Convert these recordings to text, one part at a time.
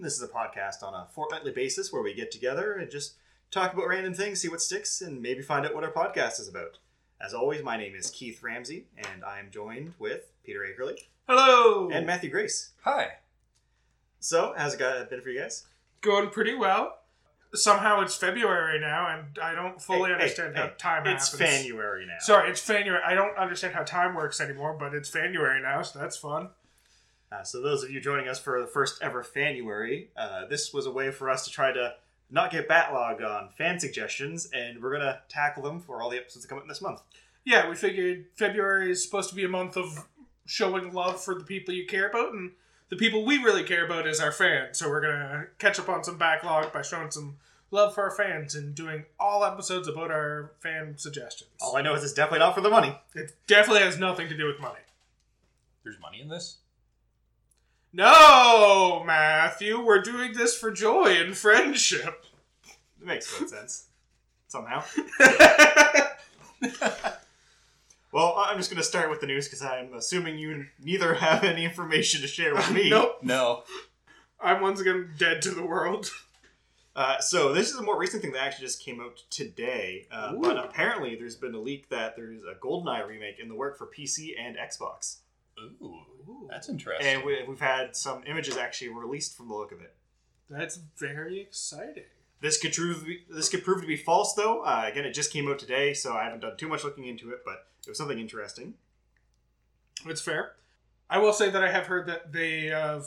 podcast about. This is a podcast on a fortnightly basis where we get together and just talk about random things, see what sticks, and maybe find out what our podcast is about. As always, my name is Keith Ramsey, and I am joined with Peter Akerley Hello. and Matthew Grace. Hi. So, how's it go- been for you guys? Going pretty well. Somehow it's February now, and I don't fully Hey, hey, understand how hey, time It's happens. January now. Sorry, it's January. I don't understand how time works anymore, but it's January now, so that's fun. Uh, so, those of you joining us for the first ever Fanuary, uh, this was a way for us to try to not get backlogged on fan suggestions, and we're gonna tackle them for all the episodes that come out this month. Yeah, we figured February is supposed to be a month of showing love for the people you care about, and the people we really care about is our fans. So we're gonna catch up on some backlog by showing some love for our fans and doing all episodes about our fan suggestions. All I know is it's definitely not for the money. It definitely has nothing to do with money. There's money in this? No, Matthew, we're doing this for joy and friendship. It makes good sense. Somehow. Well, I'm just going to start with the news because I'm assuming you neither have any information to share with me. nope, No. I'm once again dead to the world. Uh, so this is a more recent thing that actually just came out today. Uh, but apparently, there's been a leak that there's a GoldenEye remake in the work for PC and Xbox, Ooh. That's interesting. and we, we've had some images actually released from the look of it. That's very exciting. This could prove this could prove to be false, though. Uh, again, it just came out today, so I haven't done too much looking into it, but it was something interesting. It's fair. I will say that I have heard that they have.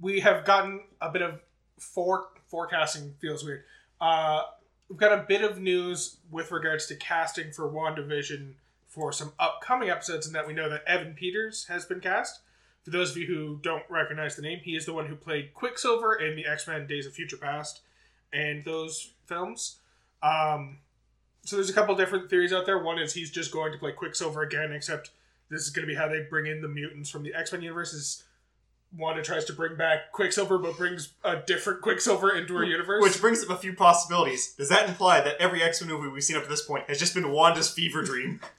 We have gotten a bit of for forecasting feels weird. Uh, we've got a bit of news with regards to casting for WandaVision for some upcoming episodes, and that we know that Evan Peters has been cast. For those of you who don't recognize the name, he is the one who played Quicksilver in the X Men Days of Future Past and those films. Um, so there's a couple different theories out there. One is he's just going to play Quicksilver again, except this is going to be how they bring in the mutants from the X Men universe. Is Wanda tries to bring back Quicksilver, but brings a different Quicksilver into her universe. Which brings up a few possibilities. Does that imply that every X Men movie we've seen up to this point has just been Wanda's fever dream?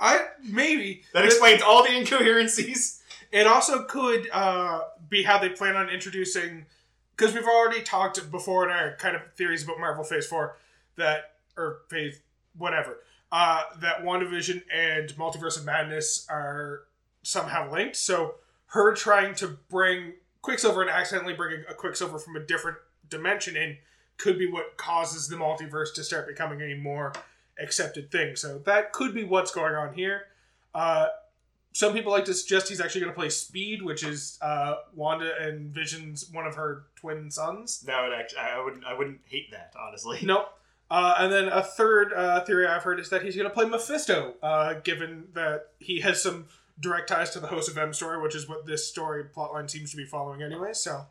I maybe That explains all the incoherencies. It also could uh, be how they plan on introducing, because we've already talked before in our kind of theories about Marvel Phase Four that or Phase whatever uh, that WandaVision and Multiverse of Madness are somehow linked. So her trying to bring Quicksilver and accidentally bringing a Quicksilver from a different dimension in could be what causes the multiverse to start becoming a more accepted thing. So that could be what's going on here. Uh, some people like to suggest he's actually going to play Speed, which is uh, Wanda and Vision's one of her twin sons. That would actually, I wouldn't, I wouldn't hate that honestly. Nope. Uh, and then a third uh, theory I've heard is that he's going to play Mephisto, uh, given that he has some direct ties to the House of M story, which is what this story plotline seems to be following anyway. So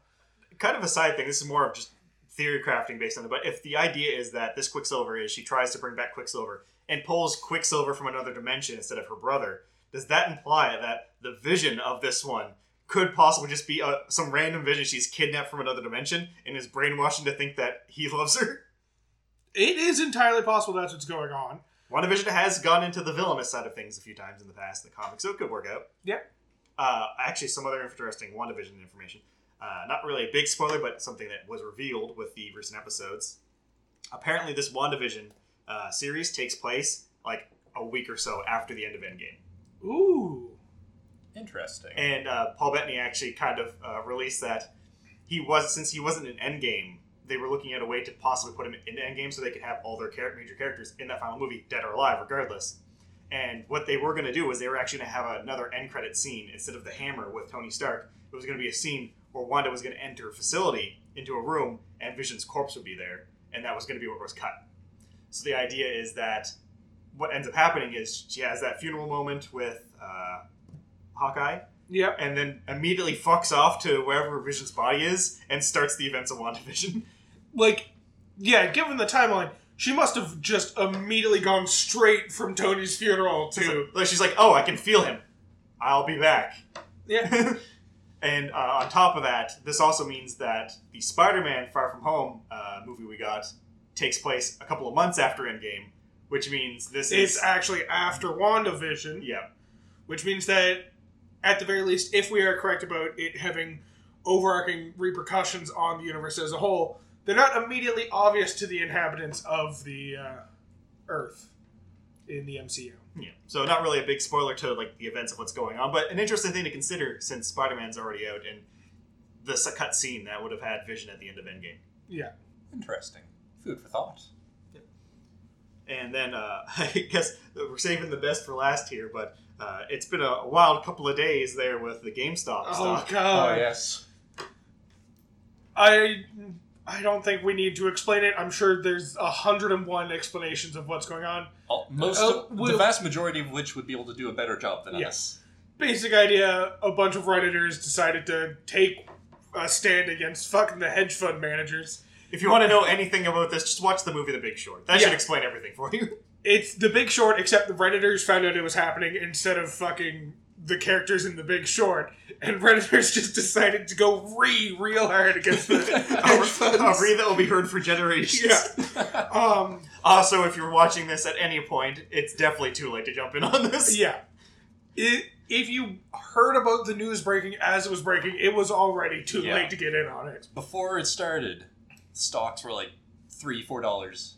Kind of a side thing. This is more of just theory crafting based on it. But if the idea is that this Quicksilver is she tries to bring back Quicksilver and pulls Quicksilver from another dimension instead of her brother, does that imply that the vision of this one could possibly just be a, some random vision she's kidnapped from another dimension and is brainwashing to think that he loves her? it is entirely possible that's what's going on. WandaVision has gone into the villainous side of things a few times in the past in the comics, so it could work out. Yep. Uh, actually, some other interesting WandaVision information. Uh, not really a big spoiler, but something that was revealed with the recent episodes. Apparently, this WandaVision uh, series takes place like a week or so after the end of Endgame. Ooh. Interesting. And uh, Paul Bettany actually kind of uh, released that he was, since he wasn't in Endgame, they were looking at a way to possibly put him into Endgame so they could have all their char- major characters in that final movie, dead or alive, regardless. And what they were going to do was they were actually going to have another end credit scene instead of the hammer with Tony Stark. It was going to be a scene where Wanda was going to enter a facility into a room and Vision's corpse would be there, and that was going to be what was cut. So the idea is that what ends up happening is she has that funeral moment with uh, Hawkeye, Yep. and then immediately fucks off to wherever Vision's body is and starts the events of WandaVision. Like, yeah, given the timeline, she must have just immediately gone straight from Tony's funeral to. Like she's like, "Oh, I can feel him. I'll be back." Yeah. and uh, on top of that, this also means that the Spider-Man Far From Home uh, movie we got takes place a couple of months after Endgame, which means this It's is actually after WandaVision, yeah. which means that, at the very least, if we are correct about it having overarching repercussions on the universe as a whole, they're not immediately obvious to the inhabitants of the uh, Earth in the MCU. Yeah. So not really a big spoiler to like the events of what's going on, but an interesting thing to consider since Spider-Man's already out and the cut scene that would have had Vision at the end of Endgame. Yeah. Interesting. Food for thought. And then uh, I guess we're saving the best for last here, but uh, it's been a wild couple of days there with the GameStop Oh stock. god. yes. I I don't think we need to explain it. I'm sure there's a hundred and one explanations of what's going on. All, uh, most, Oh, of, we'll- the vast majority of which would be able to do a better job than us. Yes. Basic idea: a bunch of redditors decided to take a stand against fucking the hedge fund managers. If you want to know anything about this, just watch the movie The Big Short. That Yeah. should explain everything for you. It's The Big Short, except the redditors found out it was happening instead of fucking the characters in The Big Short, and redditors just decided to go re real hard against the hedge a funds. read that will be heard for generations. Yeah. Um. Also, if you're watching this at any point, it's definitely too late to jump in on this. Yeah. It, if you heard about the news breaking as it was breaking, it was already too Yeah. late to get in on it. Before it started, stocks were like three, four dollars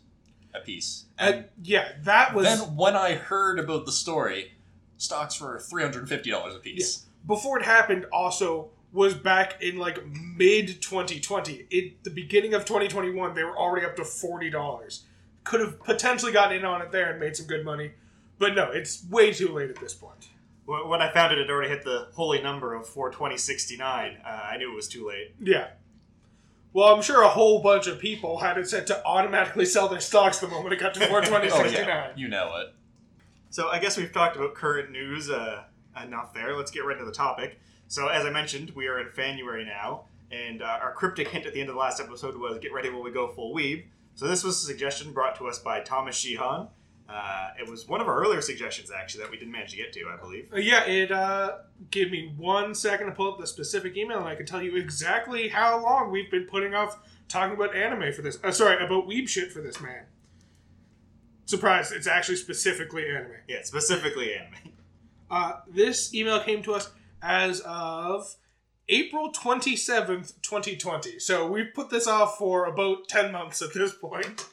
a piece. And yeah, that was then when I heard about the story, stocks were three hundred and fifty dollars a piece. before it happened. Also, was back in like mid 2020. At the beginning of 2021, they were already up to forty dollars. Could have potentially gotten in on it there and made some good money, but no, it's way too late at this point. When when I found it, it already hit the holy number of 420.69. Uh, I knew it was too late. Yeah. Well, I'm sure a whole bunch of people had it set to automatically sell their stocks the moment it got to 420.69. Oh yeah, you know it. So I guess we've talked about current news uh, enough there. Let's get right into the topic. So as I mentioned, we are in January now, and uh, our cryptic hint at the end of the last episode was "Get ready when we go full weeb." So this was a suggestion brought to us by Thomas Sheehan. Uh, it was one of our earlier suggestions, actually, that we didn't manage to get to, I believe. Uh, Yeah, it uh give me one second to pull up the specific email and I can tell you exactly how long we've been putting off talking about anime for this. Uh, sorry, about weeb shit for this man. Surprise, it's actually specifically anime. Yeah, specifically anime. Uh, this email came to us as of April 27th, 2020. So we've put this off for about 10 months at this point.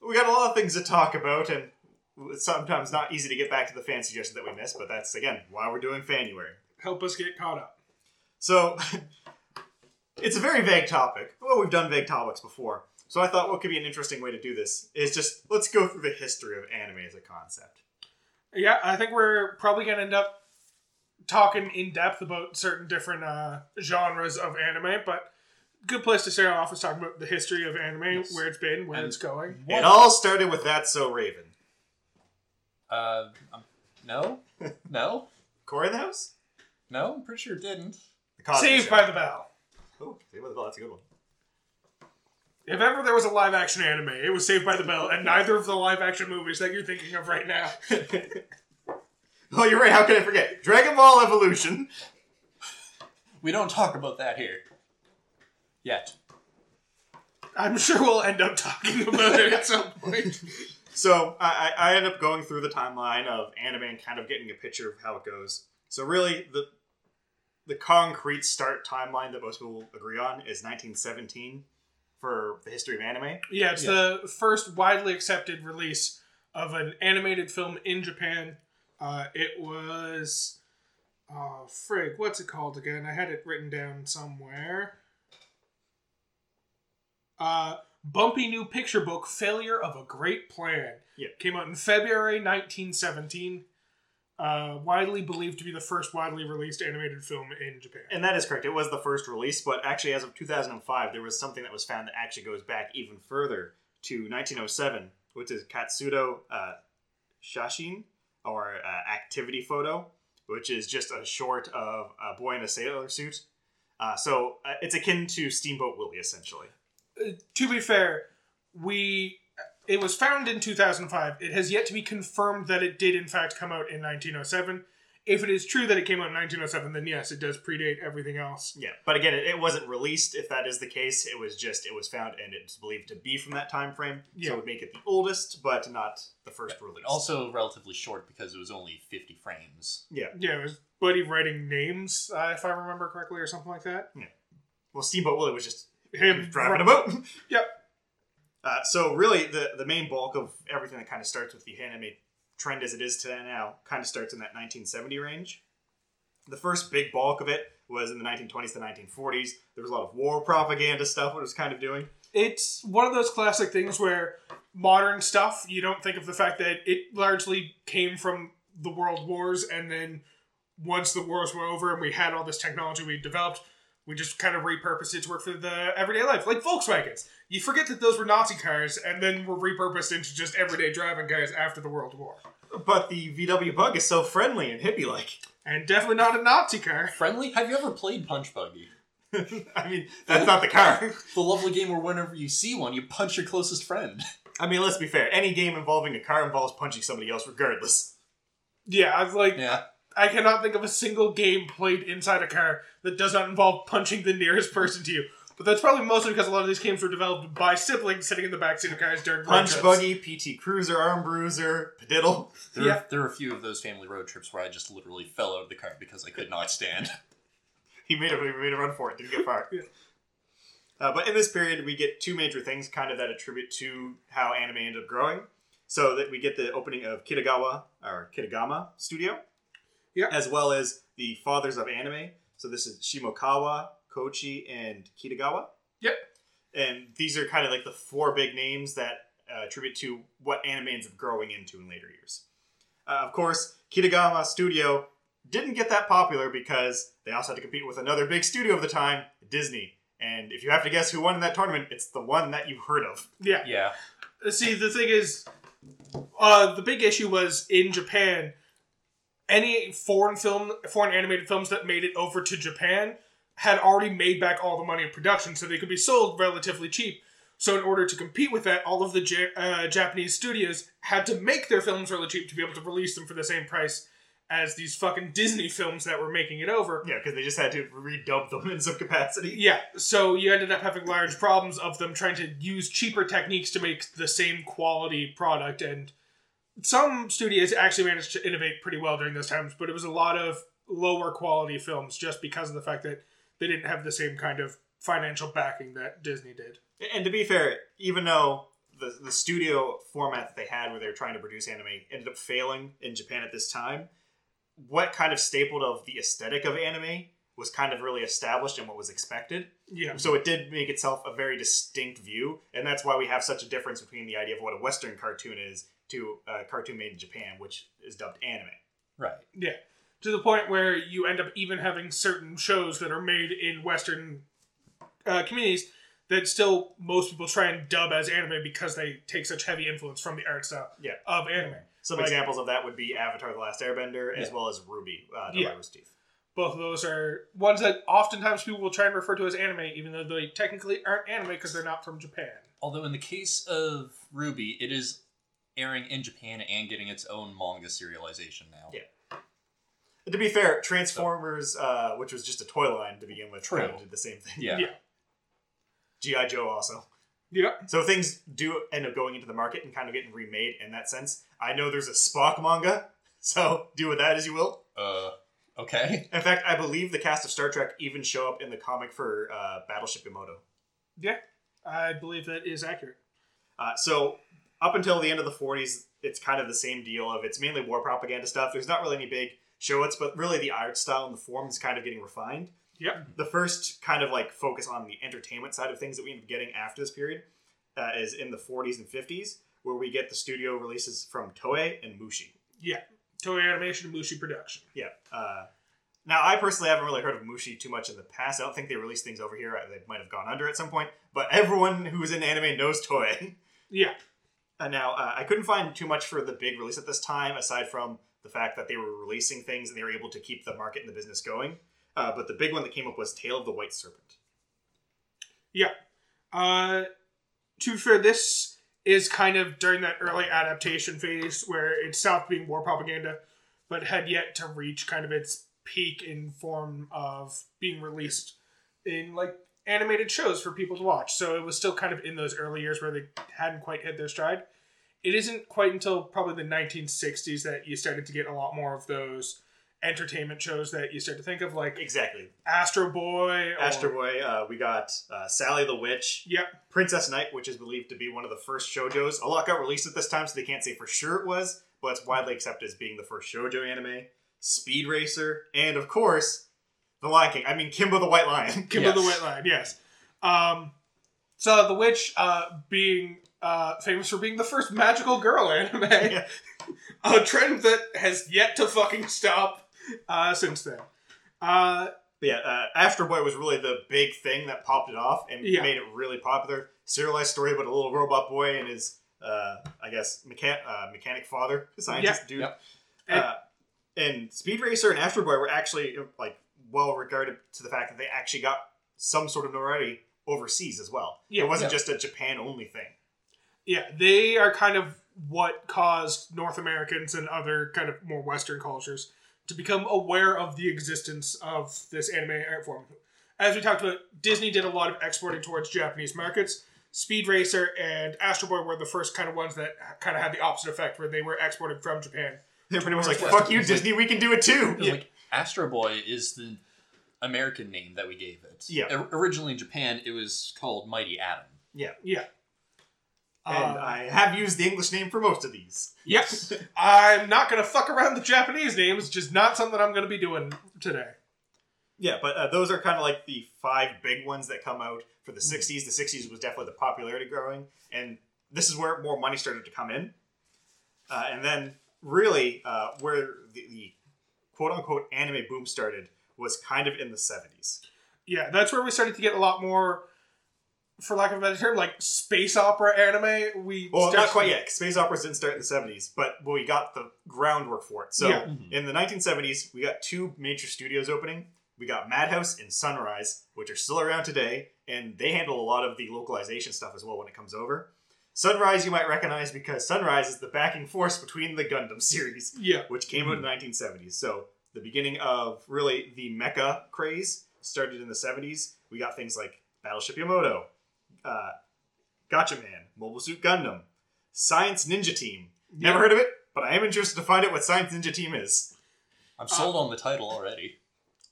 We got a lot of things to talk about, and it's sometimes not easy to get back to the fan suggestion that we missed, but that's, again, why we're doing January. Help us get caught up. So, it's a very vague topic. Well, we've done vague topics before. So I thought what could be an interesting way to do this is just let's go through the history of anime as a concept. Yeah, I think we're probably going to end up talking in depth about certain different uh, genres of anime, but good place to start off is talking about the history of anime, Yes. where it's been, where And- it's going. It all started with That's So Raven. Uh, um, no, no, Corey in the House? no. I'm pretty sure it didn't. Saved by the Bell. Oh, Saved by the Bell, that's a good one. If ever there was a live action anime, it was Saved by the Bell, and neither of the live action movies that you're thinking of right now. oh, you're right, how could I forget? Dragon Ball Evolution. We don't talk about that here. Yet. I'm sure we'll end up talking about it at some point. So I, I I end up going through the timeline of anime and kind of getting a picture of how it goes. So really, the the concrete start timeline that most people agree on is 1917 for the history of anime. Yeah, it's the first widely accepted release of an animated film in Japan. Uh, it was, oh frig, what's it called again? I had it written down somewhere. Uh, Bumpy New Picture Book: Failure of a Great Plan. Yeah. came out in February 1917. Uh, widely believed to be the first widely released animated film in Japan. And that is correct. It was the first release, but actually, as of 2005, there was something that was found that actually goes back even further to 1907, which is Katsudo uh, Shashin, or uh, Activity Photo, which is just a short of a boy in a sailor suit. Uh, so uh, it's akin to Steamboat Willie, essentially. to be fair, we it was found in 2005. It has yet to be confirmed that it did in fact come out in 1907. if it is true that it came out in 1907, then yes, it does predate everything else. Yeah, but again, it, it wasn't released. If that is the case, it was just it was found and it's believed to be from that time frame. Yeah. So it would make it the oldest, but not the first release. Also relatively short because it was only 50 frames. yeah. Yeah, it was Buddy writing names, uh, if I remember correctly, or something like that. Yeah. Well, Steamboat Willie was just Him driving a boat. Yep. Uh, so really, the the main bulk of everything that kind of starts with the anime trend as it is today now kind of starts in that 1970 range. The first big bulk of it was in the 1920s to 1940s. There was a lot of war propaganda stuff. It was kind of doing. It's one of those classic things where modern stuff, you don't think of the fact that it largely came from the world wars, and then once the wars were over and we had all this technology we developed, we just kind of repurposed it to work for the everyday life, like Volkswagens. You forget that those were Nazi cars, and then were repurposed into just everyday driving cars after the World War. But the VW Bug is so friendly and hippie like. And definitely not a Nazi car. Friendly? Have you ever played Punch Buggy? I mean, that's not the car. The lovely game where whenever you see one, you punch your closest friend. I mean, let's be fair. Any game involving a car involves punching somebody else, regardless. Yeah, I was like, Yeah. I cannot think of a single game played inside a car that does not involve punching the nearest person to you. But that's probably mostly because a lot of these games were developed by siblings sitting in the backseat of cars during road Punch trips. Buggy, PT Cruiser, Arm Bruiser, Padiddle. There, Yeah. are, there are a few of those family road trips where I just literally fell out of the car because I could not stand. He made a, he made a run for it. Didn't get far. Yeah. Uh, but in this period, we get two major things kind of that attribute to how anime ended up growing. So that we get the opening of Kitagawa or Kitagama Studio, Yeah. as well as the fathers of anime. So this is Shimokawa, Kochi, and Kitagawa. Yep. And these are kind of like the four big names that uh, attribute to what anime ends up growing into in later years. Uh, of course, Kitagawa Studio didn't get that popular because they also had to compete with another big studio of the time, Disney. And if you have to guess who won in that tournament, it's the one that you've heard of. Yeah. Yeah. See, the thing is, uh, the big issue was in Japan. Any foreign film, foreign animated films that made it over to Japan had already made back all the money of production, so they could be sold relatively cheap. So, in order to compete with that, all of the Ja- uh, Japanese studios had to make their films really cheap to be able to release them for the same price as these fucking Disney films that were making it over. Yeah, because they just had to redub them in some capacity. Yeah, so you ended up having large problems of them trying to use cheaper techniques to make the same quality product, and some studios actually managed to innovate pretty well during those times, but it was a lot of lower quality films just because of the fact that they didn't have the same kind of financial backing that Disney did. And to be fair, even though the, the studio format that they had where they were trying to produce anime ended up failing in Japan at this time, what kind of stapled of the aesthetic of anime was kind of really established and what was expected. Yeah. So it did make itself a very distinct view, and that's why we have such a difference between the idea of what a Western cartoon is to a cartoon made in Japan, which is dubbed anime. Right. Yeah. To the point where you end up even having certain shows that are made in Western uh, communities that still most people try and dub as anime because they take such heavy influence from the art style Yeah. of anime. Some Like- examples of that would be Avatar: The Last Airbender, as well as RWBY, uh, the Yeah. Virus Teeth. Both of those are ones that oftentimes people will try and refer to as anime, even though they technically aren't anime because they're not from Japan. Although in the case of RWBY, it is airing in Japan and getting its own manga serialization now. Yeah. To be fair, Transformers, uh, which was just a toy line to begin with, True. kind of did the same thing. Yeah. Yeah. GI Joe also. Yeah. So things do end up going into the market and kind of getting remade in that sense. I know there's a Spock manga, so do with that as you will. Uh, okay. In fact, I believe the cast of Star Trek even show up in the comic for uh, Battleship Yamato. Yeah. I believe that is accurate. Uh, so up until the end of the 40s, it's kind of the same deal of it's mainly war propaganda stuff. There's not really any big show-its, but really the art style and the form is kind of getting refined. Yep. The first kind of like focus on the entertainment side of things that we end up getting after this period uh, is in the 40s and 50s, where we get the studio releases from Toei and Mushi. Yeah. Toei Animation and Mushi Production. Yeah. Uh, now, I personally haven't really heard of Mushi too much in the past. I don't think they released things over here. They might have gone under at some point, but everyone who's in anime knows Toei. Yeah. Uh, now, uh, I couldn't find too much for the big release at this time, aside from the fact that they were releasing things and they were able to keep the market and the business going. Uh, but the big one that came up was Tale of the White Serpent. Yeah. Uh, to be fair, this is kind of during that early adaptation phase where it stopped being war propaganda but had yet to reach kind of its peak in form of being released in like animated shows for people to watch. So it was still kind of in those early years where they hadn't quite hit their stride. It isn't quite until probably the 1960s that you started to get a lot more of those entertainment shows that you start to think of, like Exactly. Astro Boy. or- Astro Boy. Uh, we got uh, Sally the Witch. Yep. Princess Knight, which is believed to be one of the first shoujos. A lot got released at this time, so they can't say for sure it was, but it's widely accepted as being the first shoujo anime. Speed Racer, and of course, The Lion King. I mean, Kimba the White Lion. Kimba the White Lion, yes. Um, so the witch uh, being uh, famous for being the first magical girl anime, Yeah. a trend that has yet to fucking stop uh, since then. Uh, yeah, uh, Astro Boy was really the big thing that popped it off and Yeah. made it really popular. Serialized story about a little robot boy and his, uh, I guess, mechan- uh, mechanic father, scientist dude. Yep. Uh, and Speed Racer and Astro Boy were actually like well regarded to the fact that they actually got some sort of notoriety overseas as well. Yeah, it wasn't yeah. just a Japan only thing. yeah, they are kind of what caused North Americans and other kind of more Western cultures to become aware of the existence of this anime art form. As we talked about, Disney did a lot of exporting towards Japanese markets. Speed Racer and Astro Boy were the first kind of ones that kind of had the opposite effect, where they were exported from Japan. They're pretty much like, "Fuck you, Disney, we can do it too." 'Cause, like Astro Boy is the American name that we gave it. Yeah. O- originally in Japan, it was called Mighty Atom. Yeah. Yeah. And Uh, I have used the English name for most of these. Yes. I'm not going to fuck around with Japanese names, just not something I'm going to be doing today. Yeah, but uh, those are kind of like the five big ones that come out for the 60s. The 60s was definitely the popularity growing, and this is where more money started to come in. Uh, and then, really, uh, where the, the quote unquote anime boom started was kind of in the 70s. Yeah, that's where we started to get a lot more, for lack of a better term, like space opera anime. We Well, not quite yet. Space operas didn't start in the 70s, but we got the groundwork for it. So, Yeah. in the 1970s, we got two major studios opening. We got Madhouse and Sunrise, which are still around today, and they handle a lot of the localization stuff as well when it comes over. Sunrise, you might recognize because Sunrise is the backing force between the Gundam series, Yeah, which came out in the 1970s. So, the beginning of really the mecha craze started in the 70s. We got things like Battleship Yamato, uh, Gatchaman, Mobile Suit Gundam, Science Ninja Team. Never Yeah. heard of it, but I am interested to find out what Science Ninja Team is. I'm sold on the title already.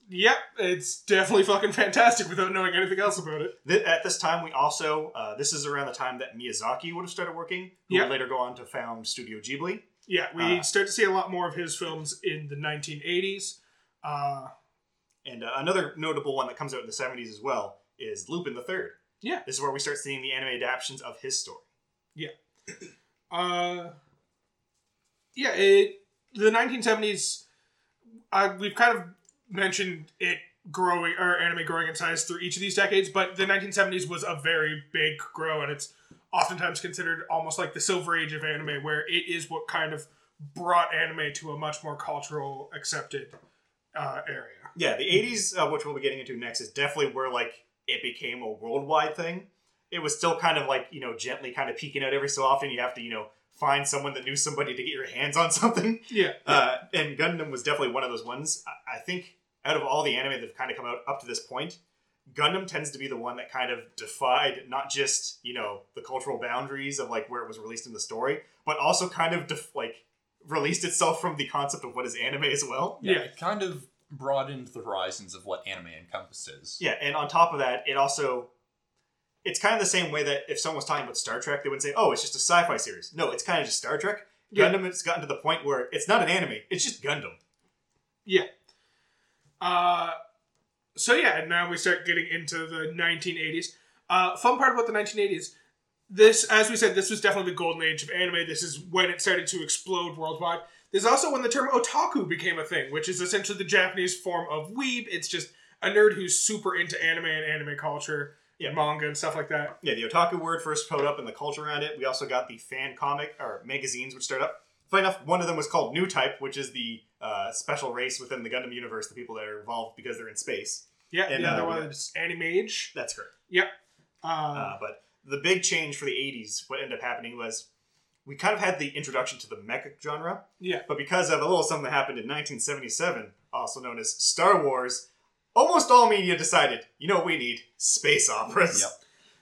Yep, it's definitely fucking fantastic without knowing anything else about it. Th- at this time, we also uh, this is around the time that Miyazaki would have started working, who Yeah. would later go on to found Studio Ghibli. Yeah, we Uh, start to see a lot more of his films in the 1980s. Uh, And uh, another notable one that comes out in the 70s as well is Lupin the Third. Yeah. This is where we start seeing the anime adaptations of his story. Yeah. Uh, yeah, it the 1970s. Uh, we've kind of mentioned it growing or anime growing in size through each of these decades, but the 1970s was a very big grow, and it's oftentimes considered almost like the silver age of anime, where it is what kind of brought anime to a much more cultural accepted uh, area. Yeah, the 80s, uh, which we'll be getting into next, is definitely where like it became a worldwide thing. It was still kind of like you know gently kind of peeking out every so often. You have to you know find someone that knew somebody to get your hands on something. Yeah, Uh, and Gundam was definitely one of those ones. I, I think out of all the anime that have kind of come out up to this point, Gundam tends to be the one that kind of defied not just you know the cultural boundaries of like where it was released in the story, but also kind of def- like released itself from the concept of what is anime as well. Yeah. It kind of broadened the horizons of what anime encompasses. Yeah, and on top of that, it also it's kind of the same way that if someone was talking about Star Trek, they would say, "Oh, it's just a sci-fi series." No, it's kind of just Star Trek. Yeah. Gundam has gotten to the point where it's not an anime; it's just Gundam. Yeah. Uh, so yeah, and now we start getting into the 1980s. Uh, fun part about the 1980s, this, as we said, this was definitely the golden age of anime. This is when it started to explode worldwide. This is also when the term otaku became a thing, which is essentially the Japanese form of weeb. It's just a nerd who's super into anime and anime culture, Yeah. manga and stuff like that. Yeah, the otaku word first showed up in the culture around it. We also got the fan comic or magazines which started up. Funny enough, one of them was called New Type, which is the uh, special race within the Gundam universe, the people that are involved because they're in space. Yeah, And, the other uh, one is Animage. That's correct. Uh, Uh, but the big change for the 80s, what ended up happening was we kind of had the introduction to the mecha genre, Yeah. but because of a little something that happened in 1977, also known as Star Wars, almost all media decided, you know what we need? Space operas.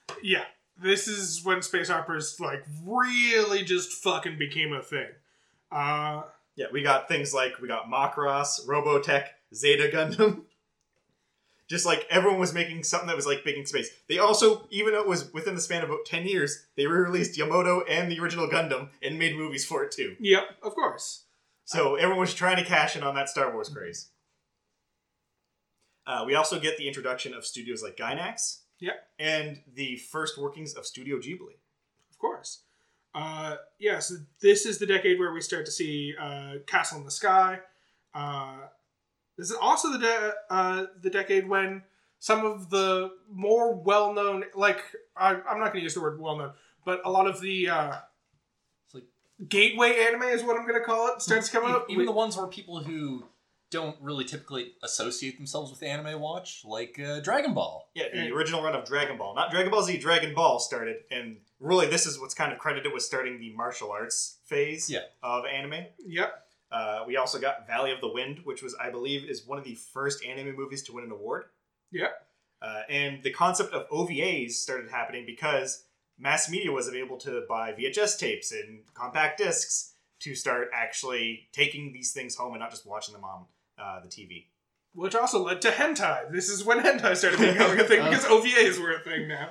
Yep. Yeah. This is when space operas like really just fucking became a thing. Uh Yeah, we got things like we got Macross, Robotech, Zeta Gundam. Just like everyone was making something that was like big in space. They also, even though it was within the span of about 10 years, they re-released Yamato and the original Gundam and made movies for it too. yep, of course. So everyone was trying to cash in on that Star Wars craze. Uh, we also get the introduction of studios like Gainax. Yeah. And the first workings of Studio Ghibli. Of course. Uh yeah, so this is the decade where we start to see uh Castle in the Sky. Uh this is also the de- uh the decade when some of the more well-known like I, I'm not going to use the word well-known, but a lot of the uh It's like gateway anime is what I'm going to call it starts to come even, out. even the ones where people who don't really typically associate themselves with anime watch, like uh, Dragon Ball. Yeah, the original run of Dragon Ball. Not Dragon Ball Z, Dragon Ball started, and really this is what's kind of credited with starting the martial arts phase Yeah. of anime. Yep. Uh, we also got Valley of the Wind, which was, I believe, is one of the first anime movies to win an award. Yeah. Uh, and the concept of OVAs started happening because mass media was able to buy VHS tapes and compact discs to start actually taking these things home and not just watching them on uh, the TV. Which also led to hentai. This is when hentai started becoming a thing because OVAs were a thing now.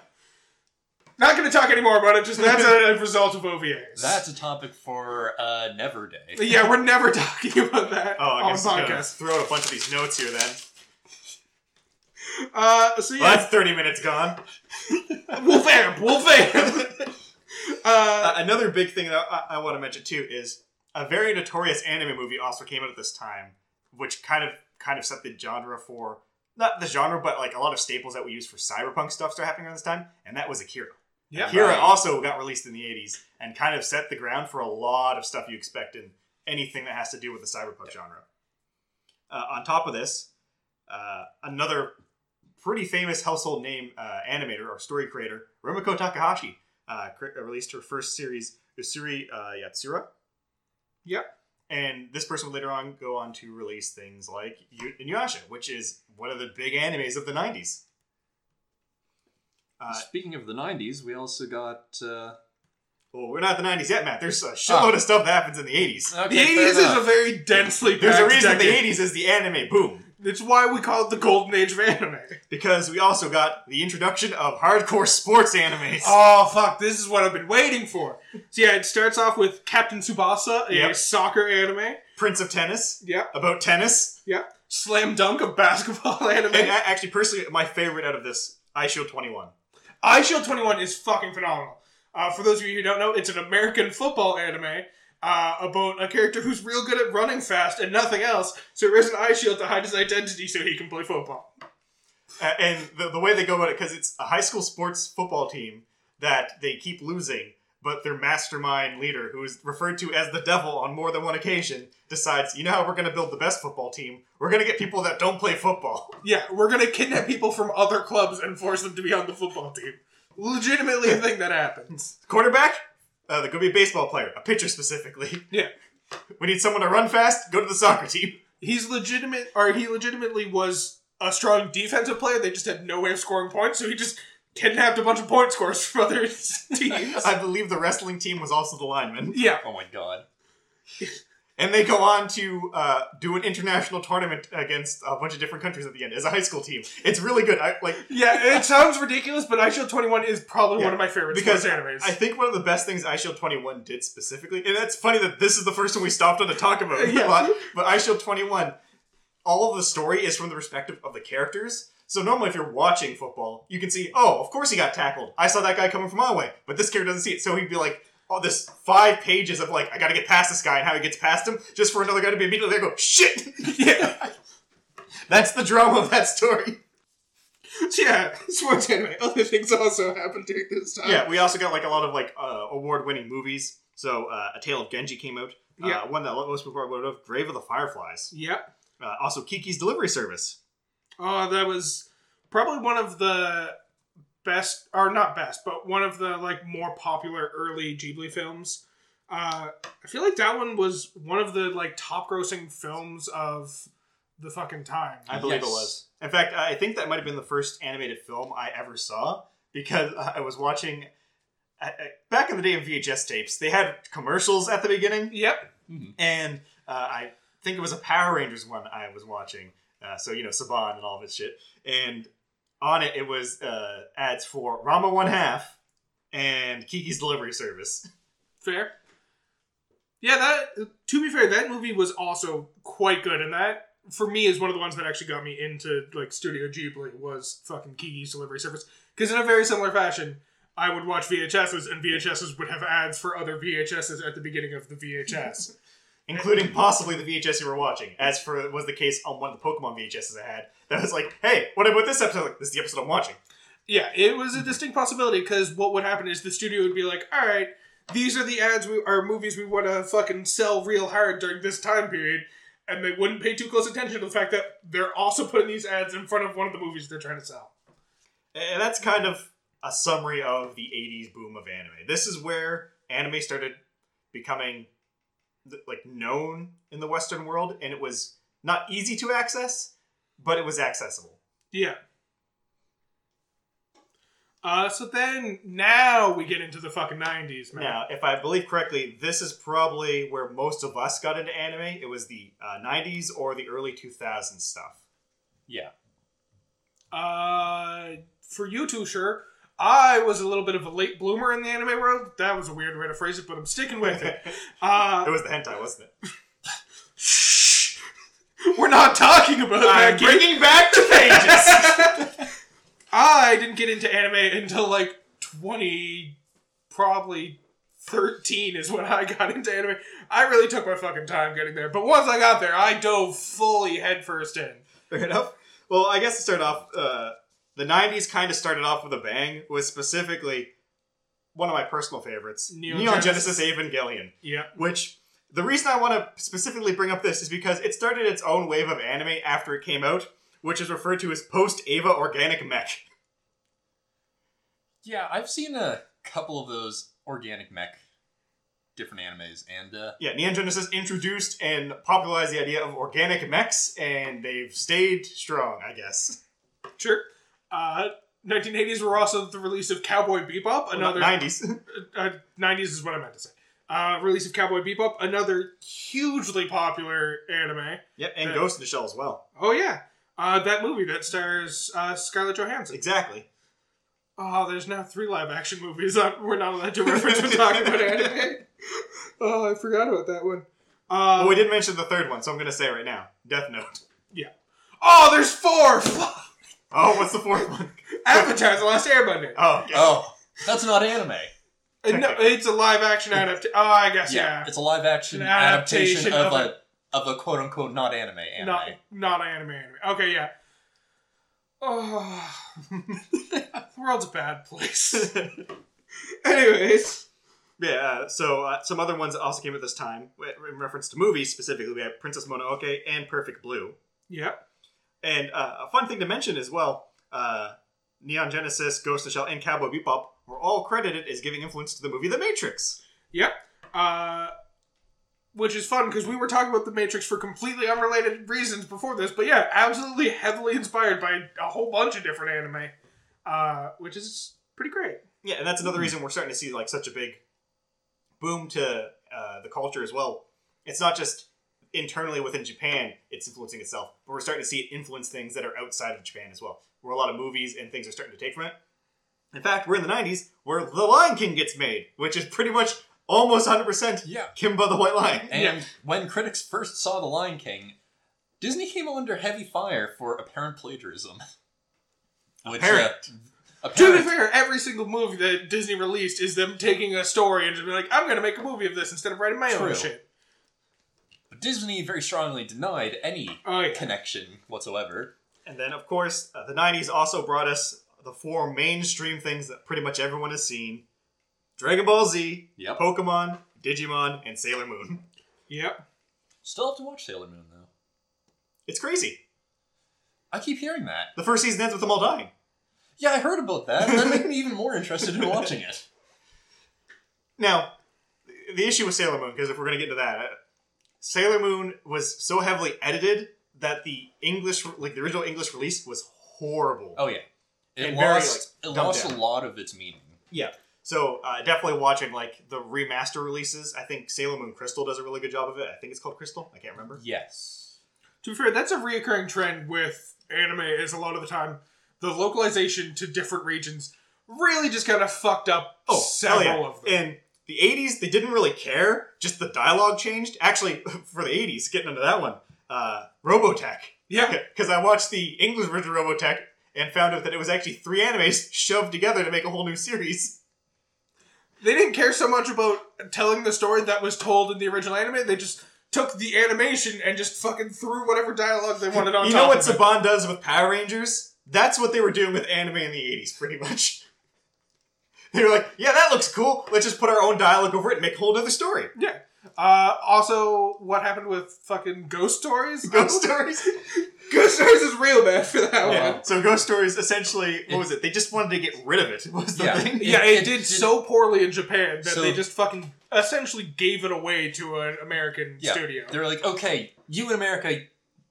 Not going to talk anymore about it. Just that's a, a result of OVAs. That's a topic for uh, Never Day. yeah, we're never talking about that Oh, I on guess I'm gonna podcast. throw out a bunch of these notes here then. Uh, so Well, yeah, that's 30 minutes gone. we'll vamp, we'll vamp. uh, Uh, another big thing that I, I want to mention too is a very notorious anime movie also came out at this time, which kind of kind of set the genre for not the genre, but like a lot of staples that we use for cyberpunk stuff started happening around this time, and that was Akira. yeah, Akira Right. also got released in the 80s and kind of set the ground for a lot of stuff you expect in anything that has to do with the cyberpunk genre. Uh, on top of this, uh, another pretty famous household name uh, animator or story creator, Rumiko Takahashi, uh, cre- uh, released her first series, Urusei uh, Yatsura. Yep. And this person would later on go on to release things like Yu- Inuyasha, which is one of the big animes of the 90s. Uh, Speaking of the 90s, we also got. Uh, Well, we're not the 90s yet, Matt. There's a shitload of stuff that happens in the 80s. the okay, fair '80s is a very densely There's a reason decade. the 80s is the anime boom. It's why we call it the golden age of anime. Because we also got the introduction of hardcore sports animes. Oh fuck! This is what I've been waiting for. So yeah, it starts off with Captain Tsubasa, a Yep. soccer anime. Prince of Tennis, Yep. about tennis. Yep. Slam Dunk, a basketball anime. And a- actually, personally, my favorite out of this, Eyeshield 21. Eye Shield 21 is fucking phenomenal. Uh, for those of you who don't know, it's an American football anime uh, about a character who's real good at running fast and nothing else, so he wears an eye shield to hide his identity so he can play football. Uh, and the, the way they go about it, because it's a high school sports football team that they keep losing, but their mastermind leader, who is referred to as the devil on more than one occasion, decides, you know how we're going to build the best football team? We're going to get people that don't play football. Yeah, we're gonna kidnap people from other clubs and force them to be on the football team. Legitimately a thing that happens. Quarterback? Uh, that could be a baseball player, a pitcher specifically. Yeah. We need someone to run fast, go to the soccer team. He's legitimate, or he legitimately was a strong defensive player. They just had no way of scoring points, so he just kidnapped a bunch of point scores from other teams. I believe the wrestling team was also the lineman. yeah, Oh my god. And they go on to uh, do an international tournament against a bunch of different countries at the end as a high school team. It's really good. I like yeah. It sounds ridiculous, but Eye Shield Twenty One is probably Yeah, one of my favorite because sports animes. I think one of the best things Eyeshield 21 did specifically, and that's funny that this is the first one we stopped on to talk about Yeah. a lot, but Eyeshield 21, all of the story is from the perspective of the characters. So normally if you're watching football, you can see, oh, of course he got tackled. I saw that guy coming from my way, but this character doesn't see it. So he'd be like, oh, this five pages of like, I gotta get past this guy and how he gets past him, just for another guy to be immediately there go, shit! yeah, That's the drama of that story. yeah. Sports anime. Other things also happened during this time. Yeah, we also got like a lot of like uh, award-winning movies. So, uh, A Tale of Genji came out. Yeah. Uh, one that most people would have, Grave of the Fireflies. Yep. Uh, also, Kiki's Delivery Service. Oh, that was probably one of the best, or not best, but one of the like more popular early Ghibli films. Uh, I feel like that one was one of the like top grossing films of the fucking time. I believe it was. In fact, I think that might have been the first animated film I ever saw because I was watching. I- I- Back in the day of VHS tapes, they had commercials at the beginning, Yep. and uh, I think it was a Power Rangers one I was watching. Uh, so you know Saban and all of his shit, and on it it was uh, ads for Ranma One Half and Kiki's Delivery Service. Fair. Yeah, that to be fair, that movie was also quite good, and that for me is one of the ones that actually got me into like Studio Ghibli was fucking Kiki's Delivery Service. Because in a very similar fashion, I would watch VHSs, and VHSs would have ads for other VHSs at the beginning of the VHS. including possibly the VHS you were watching, as for was the case on one of the Pokemon VHSs I had. That was like, hey, what about this episode? Like, this is the episode I'm watching. yeah, it was a distinct possibility because what would happen is the studio would be like, all right, these are the ads we are movies we want to fucking sell real hard during this time period. And they wouldn't pay too close attention to the fact that they're also putting these ads in front of one of the movies they're trying to sell. And that's kind of a summary of the 80s boom of anime. This is where anime started becoming like known in the western world and it was not easy to access, but it was accessible. Yeah. Uh, so then now we get into the fucking nineties, man. Now, if I believe correctly, this is probably where most of us got into anime. It was the uh, 90s or the early 2000s stuff. Yeah. Uh, for you two, sure. I was a little bit of a late bloomer in the anime world. That was a weird way to phrase it, but I'm sticking with it. Uh, it was the hentai, wasn't it? shh. We're not talking about that. I'm kid. bringing back the pages. I didn't get into anime until like 20, probably 13 is when I got into anime. I really took my fucking time getting there. But once I got there, I dove fully headfirst in. Fair enough. Well, I guess to start off, uh, the 90s kind of started off with a bang, with specifically one of my personal favorites Neon Neon, Genesis. Genesis Evangelion. Yeah. Which, the reason I want to specifically bring up this is because it started its own wave of anime after it came out, which is referred to as post Eva organic mech. Yeah, I've seen a couple of those organic mech different animes, and uh, Yeah, Neon Genesis introduced and popularized the idea of organic mechs, and they've stayed strong, I guess. Sure. Uh, 1980s were also the release of Cowboy Bebop, another 90s. uh, 90s is what I meant to say. Uh, release of Cowboy Bebop, another hugely popular anime. yep, and Uh, Ghost in the Shell as well. Oh yeah, uh, that movie that stars uh, Scarlett Johansson. Exactly. Oh, there's now three live action movies that we're not allowed to reference when talking about anime. Oh, I forgot about that one. Uh, Well, we didn't mention the third one, so I'm going to say it right now Death Note. Yeah. Oh, there's four. Oh, what's the fourth one? Avatar: The Last Airbender. Oh, okay. oh, that's not anime. No, it's a live action adaptation. Oh, I guess Yeah, yeah. it's a live action An adaptation, adaptation of, of a of a quote unquote not anime anime. Not not anime anime. Okay, yeah. Oh, the world's a bad place. Anyways, yeah, uh, so uh, some other ones that also came at this time, in reference to movies specifically, we have Princess Mononoke and Perfect Blue. yeah, And uh, a fun thing to mention as well uh, Neon Genesis, Ghost in the Shell, and Cowboy Bebop were all credited as giving influence to the movie The Matrix. yep. Uh, which is fun because we were talking about the Matrix for completely unrelated reasons before this, but yeah, absolutely heavily inspired by a whole bunch of different anime, uh, which is pretty great. Yeah, and that's another reason we're starting to see like such a big boom to uh, the culture as well. It's not just internally within Japan; it's influencing itself, but we're starting to see it influence things that are outside of Japan as well. Where a lot of movies and things are starting to take from it. In fact, we're in the '90s where The Lion King gets made, which is pretty much almost 100% Yeah. Kimba the White Lion. And Yeah. when critics first saw The Lion King, Disney came under heavy fire for apparent plagiarism. Which, Apparent. Uh, To be fair, every single movie that Disney released is them taking a story and just being like, I'm gonna make a movie of this instead of writing my own shit. But Disney very strongly denied any Oh yeah. connection whatsoever. And then, of course, uh, the 90s also brought us the four mainstream things that pretty much everyone has seen Dragon Ball Z, Yep. Pokemon, Digimon, and Sailor Moon. Yep. Still have to watch Sailor Moon, though. It's crazy. I keep hearing that. The first season ends with them all dying. Yeah, I heard about that, and that made me even more interested in watching it. Now, the issue with Sailor Moon, because if we're going to get into that, uh, Sailor Moon was so heavily edited that the English, like the original English release, was horrible. Oh yeah, it And very, lost like, it lost down. a lot of its meaning. Yeah. So uh, definitely watching like the remaster releases. I think Sailor Moon Crystal does a really good job of it. I think it's called Crystal. I can't remember. Yes. To be fair, that's a reoccurring trend with anime. Is a lot of the time the localization to different regions really just kind of fucked up Oh, several hell yeah. of them. In the 80s, they didn't really care. Just the dialogue changed. Actually, for the 80s, getting into that one, uh, Robotech. yeah, Because I watched the English version of Robotech and found out that it was actually three animes shoved together to make a whole new series. they didn't care so much about telling the story that was told in the original anime. They just took the animation and just fucking threw whatever dialogue they wanted on you know what. Saban does with Power Rangers? That's what they were doing with anime in the 80s, pretty much. They were like, yeah, that looks cool. Let's just put our own dialogue over it and make a whole other story. Yeah. Uh, also, what happened with fucking Ghost Stories? Ghost Stories. Ghost Stories is real bad for that Yeah. one. So Ghost Stories essentially, what was it? They just wanted to get rid of it. Was the Yeah. thing? Yeah, It- it, it did did- so poorly in Japan that So- they just fucking essentially gave it away to an American Yeah, studio. They're like, okay, you in America,